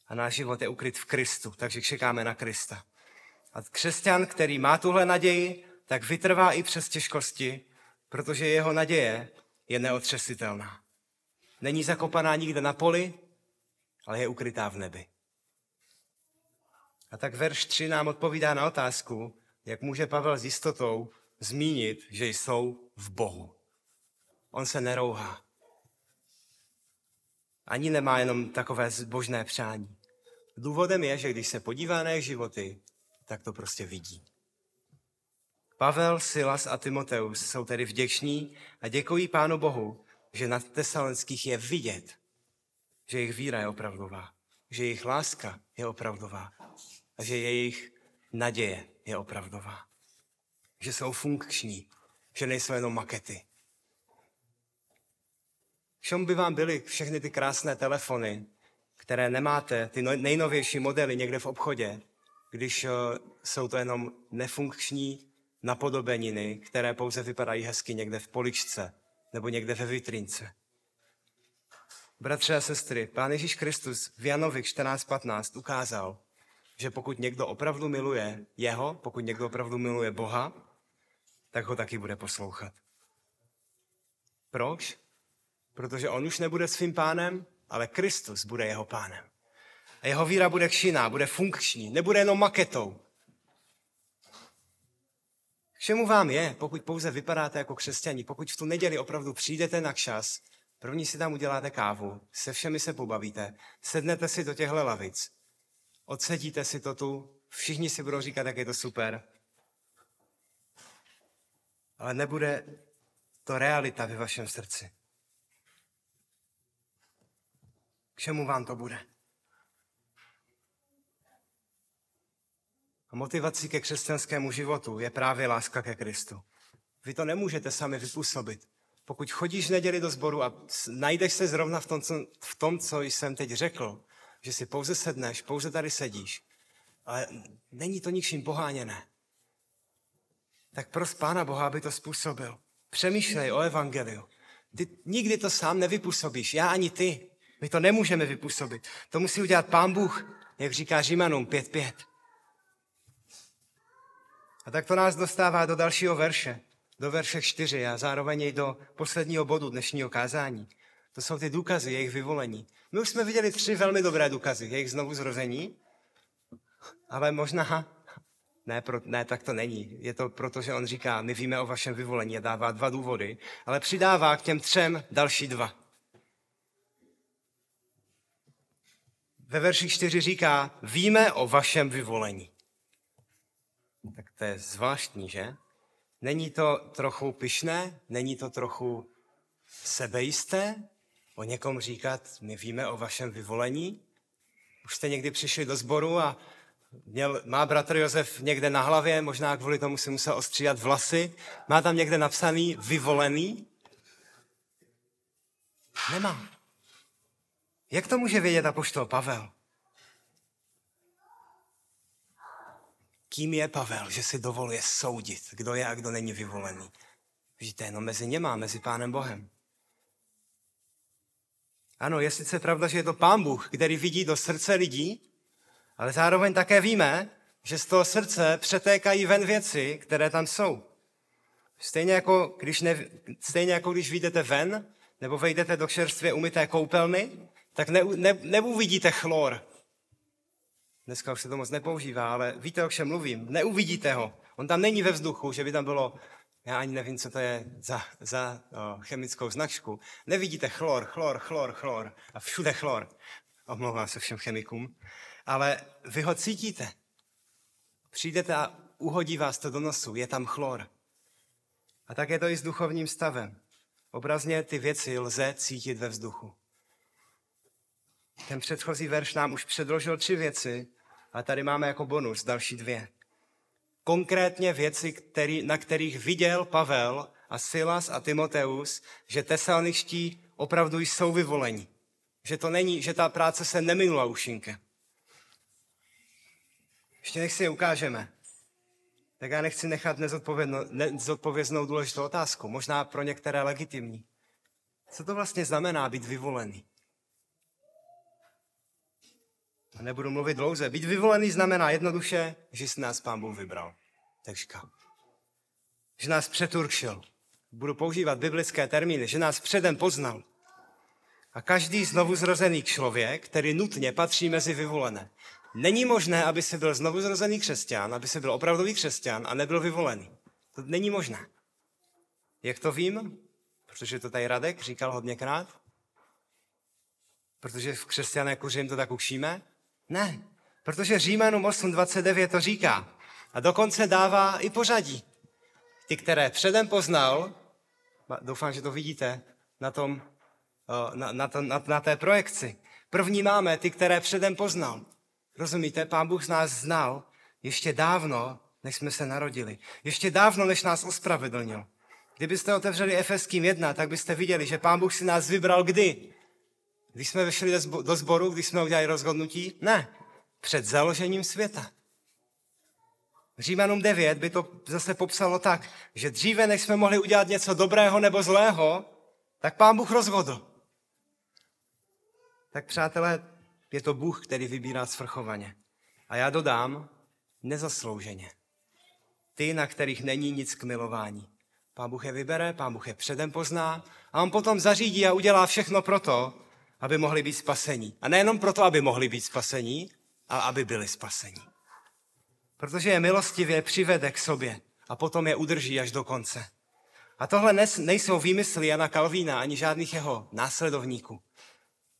A náš život je ukryt v Kristu, takže čekáme na Krista. A křesťan, který má tuhle naději, tak vytrvá i přes těžkosti, protože jeho naděje je neotřesitelná. Není zakopaná nikde na poli, ale je ukrytá v nebi. A tak verš 3 nám odpovídá na otázku, jak může Pavel s jistotou zmínit, že jsou v Bohu. On se nerouhá. Ani nemá jenom takové zbožné přání. Důvodem je, že když se podívá na jejich životy, tak to prostě vidí. Pavel, Silas a Timoteus jsou tedy vděční a děkují Pánu Bohu, že na tesalenských je vidět, že jejich víra je opravdová, že jejich láska je opravdová a že jejich naděje je opravdová. Že jsou funkční, že nejsou jenom makety. Všem by vám byly všechny ty krásné telefony, které nemáte, ty no, nejnovější modely někde v obchodě, když eh, jsou to jenom nefunkční napodobeniny, které pouze vypadají hezky někde v poličce nebo někde ve vitrince. Bratře a sestry, Pán Ježíš Kristus v Janovi 14.15 ukázal, že pokud někdo opravdu miluje jeho, pokud někdo opravdu miluje Boha, tak ho taky bude poslouchat. Proč? Protože on už nebude svým pánem, ale Kristus bude jeho pánem. A jeho víra bude kšiná, bude funkční, nebude jenom maketou. Čemu vám je, pokud pouze vypadáte jako křesťani, pokud v tu neděli opravdu přijdete na čas, první si tam uděláte kávu, se všemi se pobavíte, sednete si do těchto lavic, odsedíte si to tu, všichni si budou říkat, jak je to super, ale nebude to realita ve vašem srdci. K čemu vám to bude? Motivací ke křesťanskému životu je právě láska ke Kristu. Vy to nemůžete sami vypůsobit. Pokud chodíš v neděli do sboru a najdeš se zrovna v tom, co, v tom, co jsem teď řekl, že si pouze sedneš, pouze tady sedíš, ale není to ničím poháněné, tak pros Pána Boha, aby to způsobil. Přemýšlej o evangeliu. Ty nikdy to sám nevypůsobíš, já ani ty. My to nemůžeme vypůsobit. To musí udělat Pán Bůh, jak říká Římanům 5.5. A tak to nás dostává do dalšího verše, do verše 4 a zároveň i do posledního bodu dnešního kázání. To jsou ty důkazy jejich vyvolení. My už jsme viděli tři velmi dobré důkazy jejich znovu zrození, ale možná, ne, pro, ne, tak to není. Je to proto, že on říká, my víme o vašem vyvolení a dává dva důvody, ale přidává k těm třem další dva. Ve verši 4 říká, víme o vašem vyvolení. Tak to je zvláštní, že? Není to trochu pyšné? Není to trochu sebejisté? O někom říkat, my víme o vašem vyvolení? Už jste někdy přišli do sboru a měl, má bratr Josef někde na hlavě, možná kvůli tomu si musel ostříhat vlasy, má tam někde napsaný vyvolený? Nemá. Jak to může vědět apoštol Pavel? Kým je Pavel, že si dovoluje soudit, kdo je a kdo není vyvolený? Víte, jenom mezi něma, mezi Pánem Bohem. Ano, je sice pravda, že je to Pán Bůh, který vidí do srdce lidí, ale zároveň také víme, že z toho srdce přetékají ven věci, které tam jsou. Stejně jako když, ne, stejně jako když vyjdete ven, nebo vejdete do čerstvě umyté koupelny, tak ne, ne, neuvidíte chlor, Dneska už se to moc nepoužívá, ale víte, o čem mluvím. Neuvidíte ho. On tam není ve vzduchu, že by tam bylo, já ani nevím, co to je za, za o, chemickou značku. Nevidíte chlor, chlor, chlor, chlor a všude chlor. Omlouvám se všem chemikům. Ale vy ho cítíte. Přijdete a uhodí vás to do nosu, je tam chlor. A tak je to i s duchovním stavem. Obrazně ty věci lze cítit ve vzduchu. Ten předchozí verš nám už předložil tři věci, a tady máme jako bonus další dvě. Konkrétně věci, který, na kterých viděl Pavel a Silas a Timoteus, že tesalniští opravdu jsou vyvoleni. Že to není, že ta práce se neminula ušinke. Ještě nech si je ukážeme. Tak já nechci nechat nezodpověznou důležitou otázku, možná pro některé legitimní. Co to vlastně znamená být vyvolený? A nebudu mluvit dlouze. Být vyvolený znamená jednoduše, že si nás pán Bůh vybral. Tečka. Že nás přeturkšil. Budu používat biblické termíny, že nás předem poznal. A každý znovu zrozený člověk, který nutně patří mezi vyvolené. Není možné, aby se byl znovu zrozený křesťan, aby se byl opravdový křesťan a nebyl vyvolený. To není možné. Jak to vím? Protože to tady Radek říkal hodněkrát. Protože v křesťané kuřím to tak učíme. Ne, protože Římanům 8.29 to říká. A dokonce dává i pořadí. Ty, které předem poznal, doufám, že to vidíte na, tom, na, na, to, na, na té projekci. První máme ty, které předem poznal. Rozumíte? Pán Bůh z nás znal ještě dávno, než jsme se narodili. Ještě dávno, než nás ospravedlnil. Kdybyste otevřeli Efeským 1, tak byste viděli, že Pán Bůh si nás vybral kdy? Když jsme vešli do sboru, když jsme udělali rozhodnutí? Ne. Před založením světa. Římanům 9 by to zase popsalo tak, že dříve, než jsme mohli udělat něco dobrého nebo zlého, tak pán Bůh rozhodl. Tak přátelé, je to Bůh, který vybírá svrchovaně. A já dodám, nezaslouženě. Ty, na kterých není nic k milování. Pán Bůh je vybere, pán Bůh je předem pozná a on potom zařídí a udělá všechno proto, aby mohli být spasení. A nejenom proto, aby mohli být spasení, a aby byli spasení. Protože je milostivě přivede k sobě a potom je udrží až do konce. A tohle nejsou výmysly Jana Kalvína ani žádných jeho následovníků.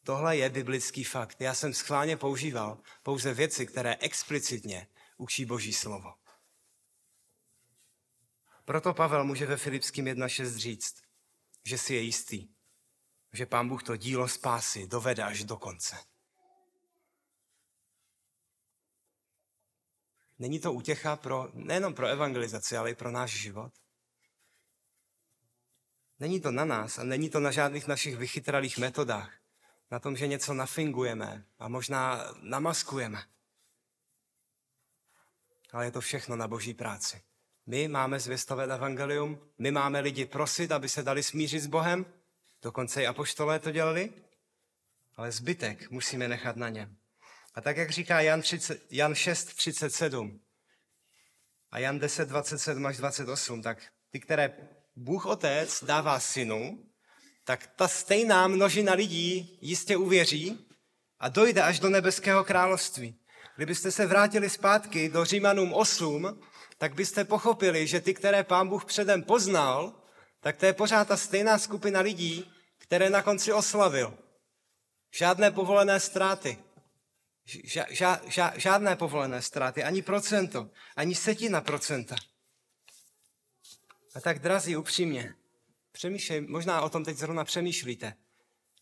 Tohle je biblický fakt. Já jsem schválně používal pouze věci, které explicitně učí Boží slovo. Proto Pavel může ve Filipským 1.6 říct, že si je jistý, že pán Bůh to dílo spásy dovede až do konce. Není to útěcha pro, nejenom pro evangelizaci, ale i pro náš život? Není to na nás a není to na žádných našich vychytralých metodách. Na tom, že něco nafingujeme a možná namaskujeme. Ale je to všechno na boží práci. My máme zvěstovat evangelium, my máme lidi prosit, aby se dali smířit s Bohem, dokonce i apoštolé to dělali, ale zbytek musíme nechat na něm. A tak, jak říká Jan, 30, Jan 6, 37 a Jan 10, 27 až 28, tak ty, které Bůh Otec dává synu, tak ta stejná množina lidí jistě uvěří a dojde až do nebeského království. Kdybyste se vrátili zpátky do Římanům 8, tak byste pochopili, že ty, které pán Bůh předem poznal, tak to je pořád ta stejná skupina lidí, které na konci oslavil. Žádné povolené ztráty. Ža, ža, ža, žádné povolené ztráty, ani procento, ani setina procenta. A tak, drazí, upřímně, přemýšlej, možná o tom teď zrovna přemýšlíte.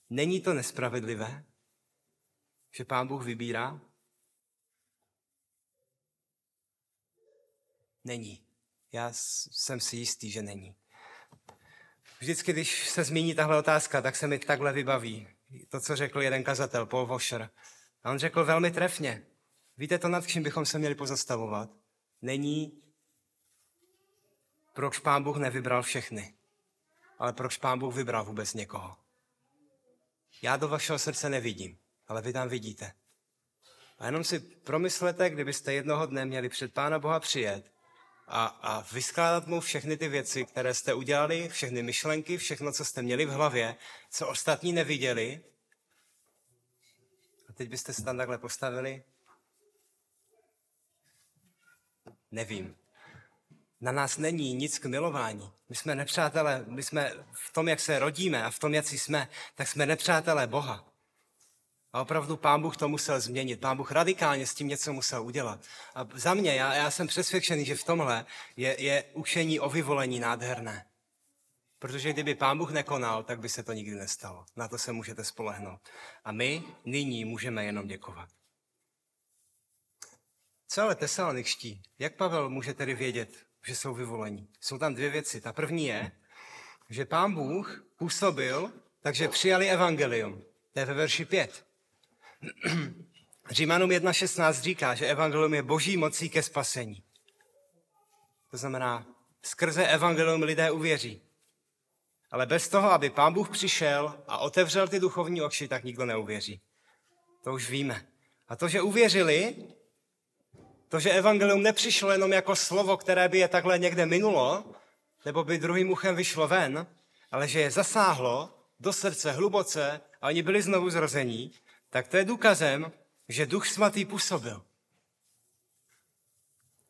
Není to nespravedlivé, že pán Bůh vybírá? Není. Já jsem si jistý, že není. Vždycky, když se zmíní tahle otázka, tak se mi takhle vybaví. To, co řekl jeden kazatel, Paul Washer. A on řekl velmi trefně. Víte to, nad čím bychom se měli pozastavovat? Není, proč pán Bůh nevybral všechny, ale proč pán Bůh vybral vůbec někoho. Já do vašeho srdce nevidím, ale vy tam vidíte. A jenom si promyslete, kdybyste jednoho dne měli před Pána Boha přijet a, a vyskládat mu všechny ty věci, které jste udělali, všechny myšlenky, všechno, co jste měli v hlavě, co ostatní neviděli. A teď byste se tam takhle postavili. Nevím. Na nás není nic k milování. My jsme nepřátelé, my jsme v tom, jak se rodíme a v tom, jak jsme, tak jsme nepřátelé Boha. A opravdu pán Bůh to musel změnit. Pán Bůh radikálně s tím něco musel udělat. A za mě, já, já jsem přesvědčený, že v tomhle je, je učení o vyvolení nádherné. Protože kdyby pán Bůh nekonal, tak by se to nikdy nestalo. Na to se můžete spolehnout. A my nyní můžeme jenom děkovat. Co ale tesaloničtí? Jak Pavel může tedy vědět, že jsou vyvolení? Jsou tam dvě věci. Ta první je, že pán Bůh působil, takže přijali evangelium. To je ve verši 5. Římanům 1.16 říká, že evangelium je boží mocí ke spasení. To znamená, skrze evangelium lidé uvěří. Ale bez toho, aby pán Bůh přišel a otevřel ty duchovní oči, tak nikdo neuvěří. To už víme. A to, že uvěřili, to, že evangelium nepřišlo jenom jako slovo, které by je takhle někde minulo, nebo by druhým uchem vyšlo ven, ale že je zasáhlo do srdce hluboce a oni byli znovu zrození, tak to je důkazem, že Duch Svatý působil.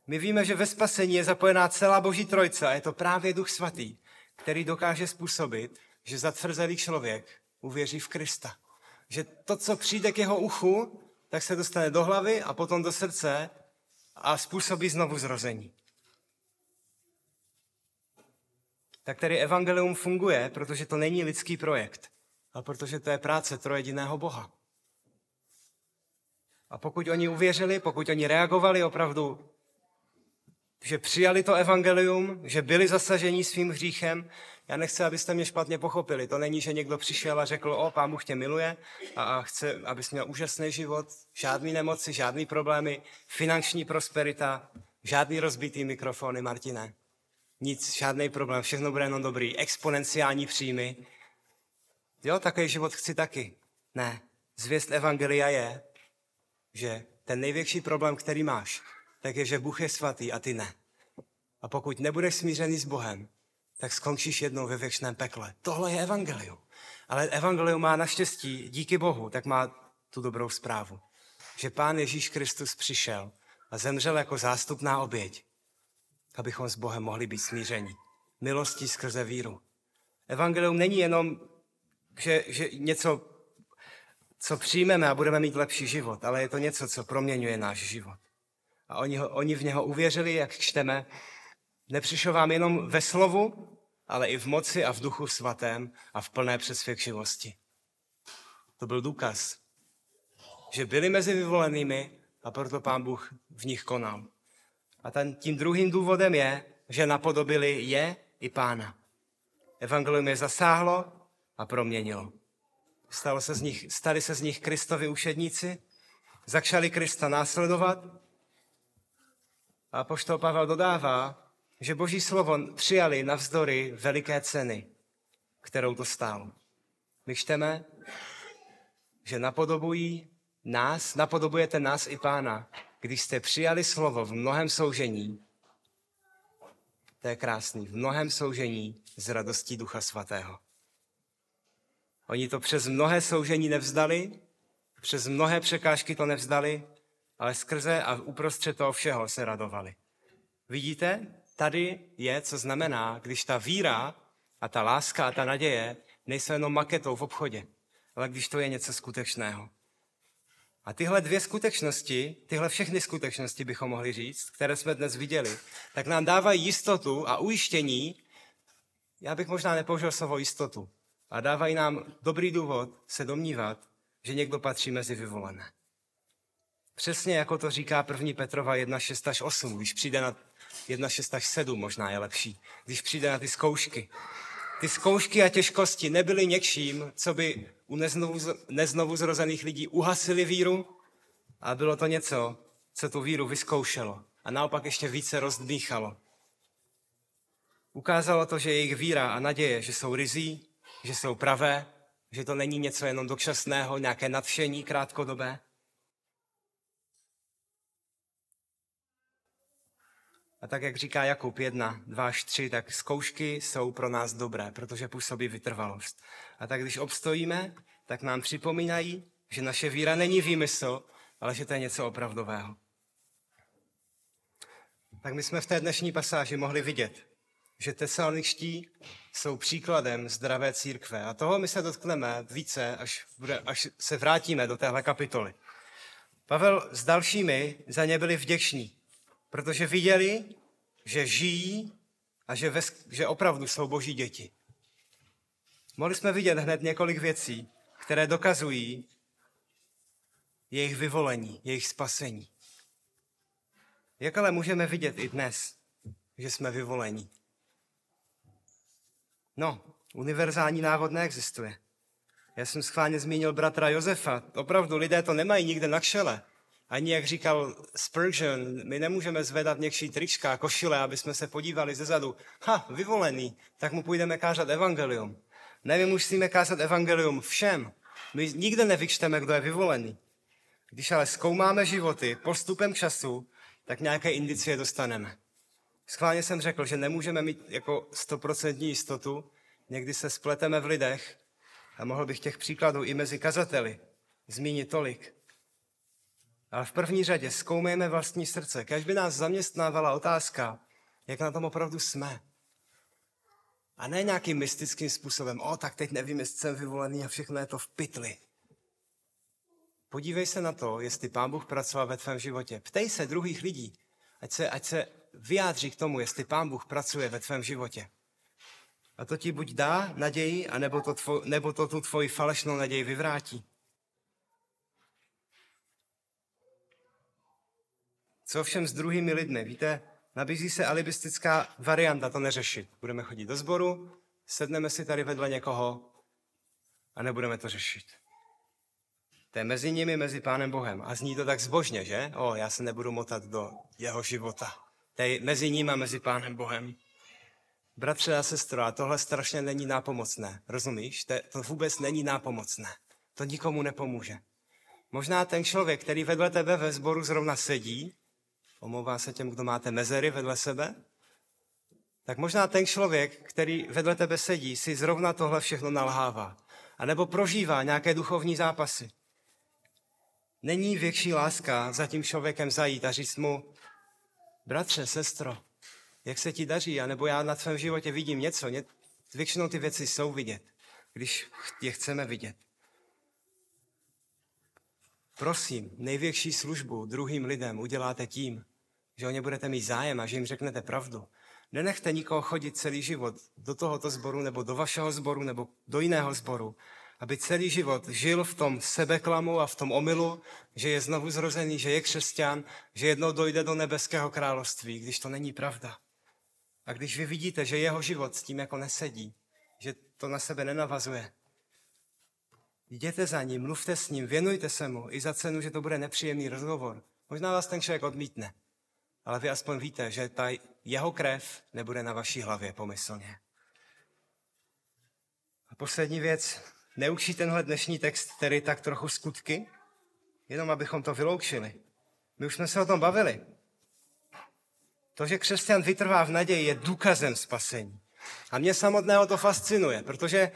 My víme, že ve spasení je zapojená celá Boží trojce a je to právě Duch Svatý, který dokáže způsobit, že zatvrzelý člověk uvěří v Krista. Že to, co přijde k jeho uchu, tak se dostane do hlavy a potom do srdce a způsobí znovu zrození. Tak tedy evangelium funguje, protože to není lidský projekt, ale protože to je práce trojediného Boha. A pokud oni uvěřili, pokud oni reagovali opravdu, že přijali to evangelium, že byli zasaženi svým hříchem, já nechci, abyste mě špatně pochopili. To není, že někdo přišel a řekl, o, pán Bůh tě miluje a chce, abys měl úžasný život, žádný nemoci, žádný problémy, finanční prosperita, žádný rozbitý mikrofony, Martine. Nic, žádný problém, všechno bude jenom dobrý, exponenciální příjmy. Jo, takový život chci taky. Ne, zvěst Evangelia je, že ten největší problém, který máš, tak je, že Bůh je svatý a ty ne. A pokud nebudeš smířený s Bohem, tak skončíš jednou ve věčném pekle. Tohle je evangelium. Ale evangelium má naštěstí, díky Bohu, tak má tu dobrou zprávu. Že Pán Ježíš Kristus přišel a zemřel jako zástupná oběť, abychom s Bohem mohli být smíření. Milostí skrze víru. Evangelium není jenom, že, že něco, co přijmeme a budeme mít lepší život, ale je to něco, co proměňuje náš život. A oni, ho, oni v něho uvěřili, jak čteme, nepřišel vám jenom ve slovu, ale i v moci a v duchu svatém a v plné přesvědčivosti. To byl důkaz, že byli mezi vyvolenými a proto pán Bůh v nich konal. A ten, tím druhým důvodem je, že napodobili je i pána. Evangelium je zasáhlo a proměnilo. Stalo se z nich, stali se z nich Kristovi učedníci, začali Krista následovat a poštol Pavel dodává, že Boží slovo přijali navzdory veliké ceny, kterou to stálo. My čteme, že napodobují nás, napodobujete nás i pána, když jste přijali slovo v mnohem soužení, to je krásný, v mnohem soužení z radostí Ducha Svatého. Oni to přes mnohé soužení nevzdali, přes mnohé překážky to nevzdali, ale skrze a uprostřed toho všeho se radovali. Vidíte, tady je, co znamená, když ta víra a ta láska a ta naděje nejsou jenom maketou v obchodě, ale když to je něco skutečného. A tyhle dvě skutečnosti, tyhle všechny skutečnosti bychom mohli říct, které jsme dnes viděli, tak nám dávají jistotu a ujištění, já bych možná nepoužil slovo jistotu, a dávají nám dobrý důvod se domnívat, že někdo patří mezi vyvolené. Přesně jako to říká 1. Petrova 1, 6 až 8, když přijde na 1, 6 až 7 možná je lepší, když přijde na ty zkoušky. Ty zkoušky a těžkosti nebyly něčím, co by u neznovu, neznovu zrozených lidí uhasili víru, a bylo to něco, co tu víru vyzkoušelo a naopak ještě více rozdmíchalo. Ukázalo to, že jejich víra a naděje, že jsou rizí, že jsou pravé, že to není něco jenom dočasného, nějaké nadšení krátkodobé, A tak, jak říká Jakub 1, 2 až 3, tak zkoušky jsou pro nás dobré, protože působí vytrvalost. A tak, když obstojíme, tak nám připomínají, že naše víra není výmysl, ale že to je něco opravdového. Tak my jsme v té dnešní pasáži mohli vidět, že tesaloničtí jsou příkladem zdravé církve. A toho my se dotkneme více, až, bude, až se vrátíme do téhle kapitoly. Pavel s dalšími za ně byli vděční, protože viděli, že žijí a že, ve, že opravdu jsou boží děti. Mohli jsme vidět hned několik věcí, které dokazují jejich vyvolení, jejich spasení. Jak ale můžeme vidět i dnes, že jsme vyvolení? No, univerzální návod neexistuje. Já jsem schválně zmínil bratra Josefa. Opravdu lidé to nemají nikde na kšele. Ani jak říkal Spurgeon, my nemůžeme zvedat někší trička a košile, aby jsme se podívali ze zadu. Ha, vyvolený, tak mu půjdeme kázat evangelium. Ne, my musíme kázat evangelium všem. My nikde nevyčteme, kdo je vyvolený. Když ale zkoumáme životy postupem času, tak nějaké indicie dostaneme. Schválně jsem řekl, že nemůžeme mít jako stoprocentní jistotu, někdy se spleteme v lidech a mohl bych těch příkladů i mezi kazateli zmínit tolik. Ale v první řadě zkoumejme vlastní srdce. Kež by nás zaměstnávala otázka, jak na tom opravdu jsme. A ne nějakým mystickým způsobem, o, tak teď nevím, jestli jsem vyvolený a všechno je to v pytli. Podívej se na to, jestli Pán Bůh pracoval ve tvém životě. Ptej se druhých lidí, ať se, ať se vyjádří k tomu, jestli Pán Bůh pracuje ve tvém životě. A to ti buď dá naději, anebo to, tvo, nebo to tu tvoji falešnou naději vyvrátí. Co všem s druhými lidmi? Víte, nabízí se alibistická varianta to neřešit. Budeme chodit do sboru, sedneme si tady vedle někoho a nebudeme to řešit. To je mezi nimi, mezi Pánem Bohem. A zní to tak zbožně, že? O, já se nebudu motat do jeho života. Je mezi ním a mezi Pánem Bohem. Bratře a sestro, a tohle strašně není nápomocné. Rozumíš? To, to vůbec není nápomocné. To nikomu nepomůže. Možná ten člověk, který vedle tebe ve sboru zrovna sedí, omlouvá se těm, kdo máte mezery vedle sebe, tak možná ten člověk, který vedle tebe sedí, si zrovna tohle všechno nalhává. A nebo prožívá nějaké duchovní zápasy. Není větší láska za tím člověkem zajít a říct mu, bratře, sestro, jak se ti daří, a nebo já na tvém životě vidím něco. Většinou ty věci jsou vidět, když je chceme vidět. Prosím, největší službu druhým lidem uděláte tím, že o ně budete mít zájem a že jim řeknete pravdu. Nenechte nikoho chodit celý život do tohoto sboru nebo do vašeho sboru nebo do jiného sboru, aby celý život žil v tom sebeklamu a v tom omylu, že je znovu zrozený, že je křesťan, že jednou dojde do nebeského království, když to není pravda. A když vy vidíte, že jeho život s tím jako nesedí, že to na sebe nenavazuje, jděte za ním, mluvte s ním, věnujte se mu i za cenu, že to bude nepříjemný rozhovor. Možná vás ten člověk odmítne, ale vy aspoň víte, že ta jeho krev nebude na vaší hlavě pomyslně. A poslední věc, neučí tenhle dnešní text který tak trochu skutky, jenom abychom to vyloučili. My už jsme se o tom bavili. To, že křesťan vytrvá v naději, je důkazem spasení. A mě samotného to fascinuje, protože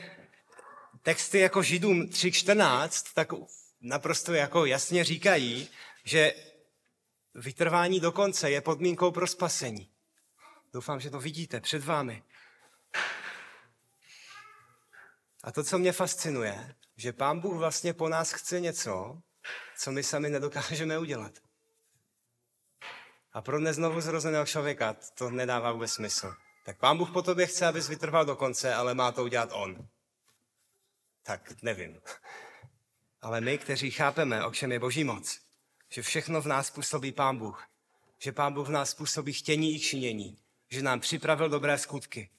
texty jako Židům 3.14 tak naprosto jako jasně říkají, že vytrvání do konce je podmínkou pro spasení. Doufám, že to vidíte před vámi. A to, co mě fascinuje, že Pán Bůh vlastně po nás chce něco, co my sami nedokážeme udělat. A pro neznovu zrozeného člověka to nedává vůbec smysl. Tak Pán Bůh po tobě chce, abys vytrval do konce, ale má to udělat On. Tak nevím. Ale my, kteří chápeme, o čem je Boží moc, že všechno v nás působí Pán Bůh, že Pán Bůh v nás působí chtění i činění, že nám připravil dobré skutky,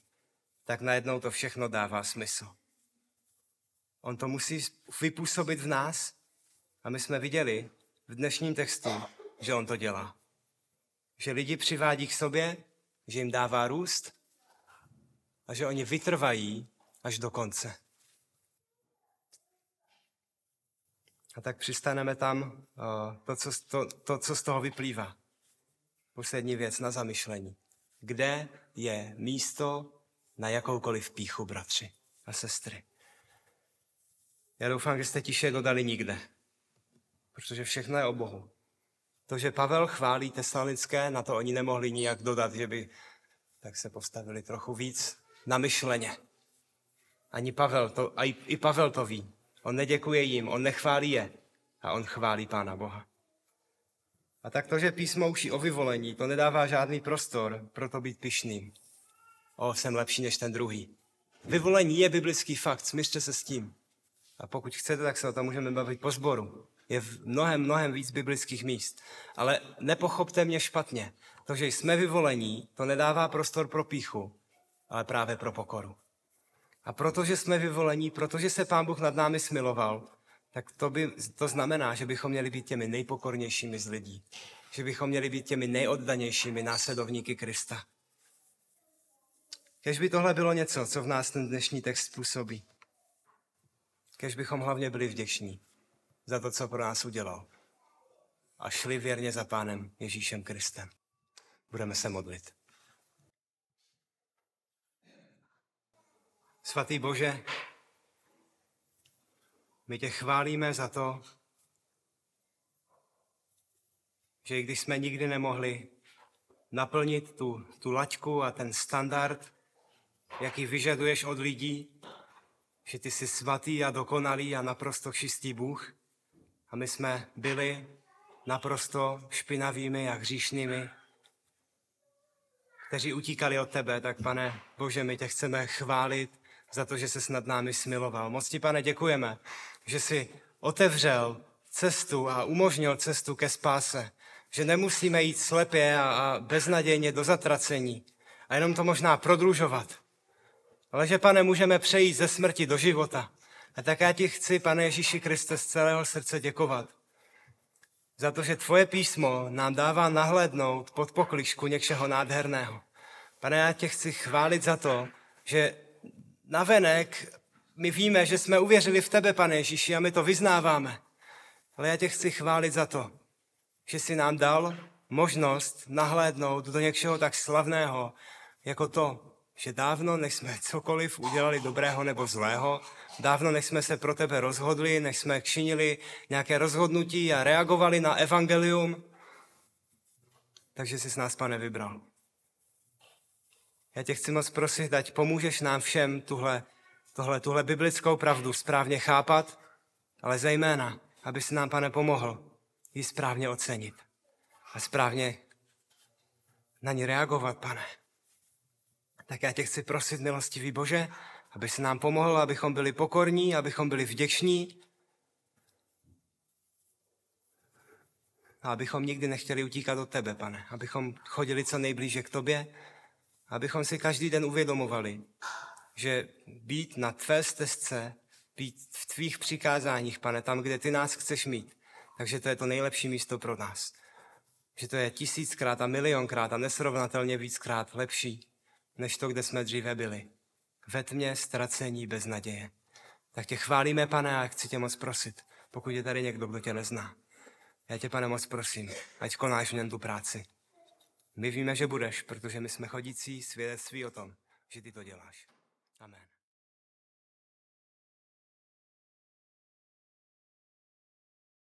tak najednou to všechno dává smysl. On to musí vypůsobit v nás a my jsme viděli v dnešním textu, že on to dělá. Že lidi přivádí k sobě, že jim dává růst a že oni vytrvají až do konce. A tak přistaneme tam to, co, to, to, co z toho vyplývá. Poslední věc na zamyšlení. Kde je místo na jakoukoliv píchu, bratři a sestry? Já doufám, že jste tiše dodali nikde, protože všechno je o Bohu. To, že Pavel chválí tesalonické, na to oni nemohli nijak dodat, že by tak se postavili trochu víc na myšleně. Ani Pavel to, a i, Pavel to ví. On neděkuje jim, on nechválí je a on chválí Pána Boha. A tak to, že písmo učí o vyvolení, to nedává žádný prostor pro to být pyšným. O, jsem lepší než ten druhý. Vyvolení je biblický fakt, smířte se s tím. A pokud chcete, tak se o tom můžeme bavit po sboru. Je v mnohem, mnohem víc biblických míst. Ale nepochopte mě špatně. To, že jsme vyvolení, to nedává prostor pro píchu, ale právě pro pokoru. A protože jsme vyvolení, protože se Pán Bůh nad námi smiloval, tak to, by, to znamená, že bychom měli být těmi nejpokornějšími z lidí. Že bychom měli být těmi nejoddanějšími následovníky Krista. Kež by tohle bylo něco, co v nás ten dnešní text působí. Kež bychom hlavně byli vděční za to, co pro nás udělal. A šli věrně za Pánem Ježíšem Kristem. Budeme se modlit. Svatý Bože, my tě chválíme za to, že i když jsme nikdy nemohli naplnit tu, tu laťku a ten standard, jaký vyžaduješ od lidí, že ty jsi svatý a dokonalý a naprosto čistý Bůh. A my jsme byli naprosto špinavými a hříšnými, kteří utíkali od tebe, tak pane Bože, my tě chceme chválit za to, že se snad námi smiloval. Moc ti, pane, děkujeme, že jsi otevřel cestu a umožnil cestu ke spáse, že nemusíme jít slepě a, a beznadějně do zatracení a jenom to možná prodlužovat, ale že, pane, můžeme přejít ze smrti do života. A tak já ti chci, pane Ježíši Kriste, z celého srdce děkovat. Za to, že tvoje písmo nám dává nahlédnout pod poklišku něčeho nádherného. Pane, já tě chci chválit za to, že navenek my víme, že jsme uvěřili v tebe, pane Ježíši, a my to vyznáváme. Ale já tě chci chválit za to, že jsi nám dal možnost nahlédnout do něčeho tak slavného, jako to, že dávno, než jsme cokoliv udělali dobrého nebo zlého, dávno, než jsme se pro tebe rozhodli, než jsme činili nějaké rozhodnutí a reagovali na evangelium, takže jsi s nás, pane, vybral. Já tě chci moc prosit, ať pomůžeš nám všem tuhle, tohle, tuhle biblickou pravdu správně chápat, ale zejména, aby si nám, pane, pomohl ji správně ocenit a správně na ní reagovat, pane. Tak já tě chci prosit, milostivý Bože, aby se nám pomohl, abychom byli pokorní, abychom byli vděční a abychom nikdy nechtěli utíkat od tebe, pane. Abychom chodili co nejblíže k tobě, abychom si každý den uvědomovali, že být na tvé stezce, být v tvých přikázáních, pane, tam, kde ty nás chceš mít, takže to je to nejlepší místo pro nás. Že to je tisíckrát a milionkrát a nesrovnatelně víckrát lepší, než to, kde jsme dříve byli. Ve tmě ztracení bez naděje. Tak tě chválíme, pane, a chci tě moc prosit, pokud je tady někdo, kdo tě nezná. Já tě, pane, moc prosím, ať konáš v něm tu práci. My víme, že budeš, protože my jsme chodící svědectví o tom, že ty to děláš. Amen.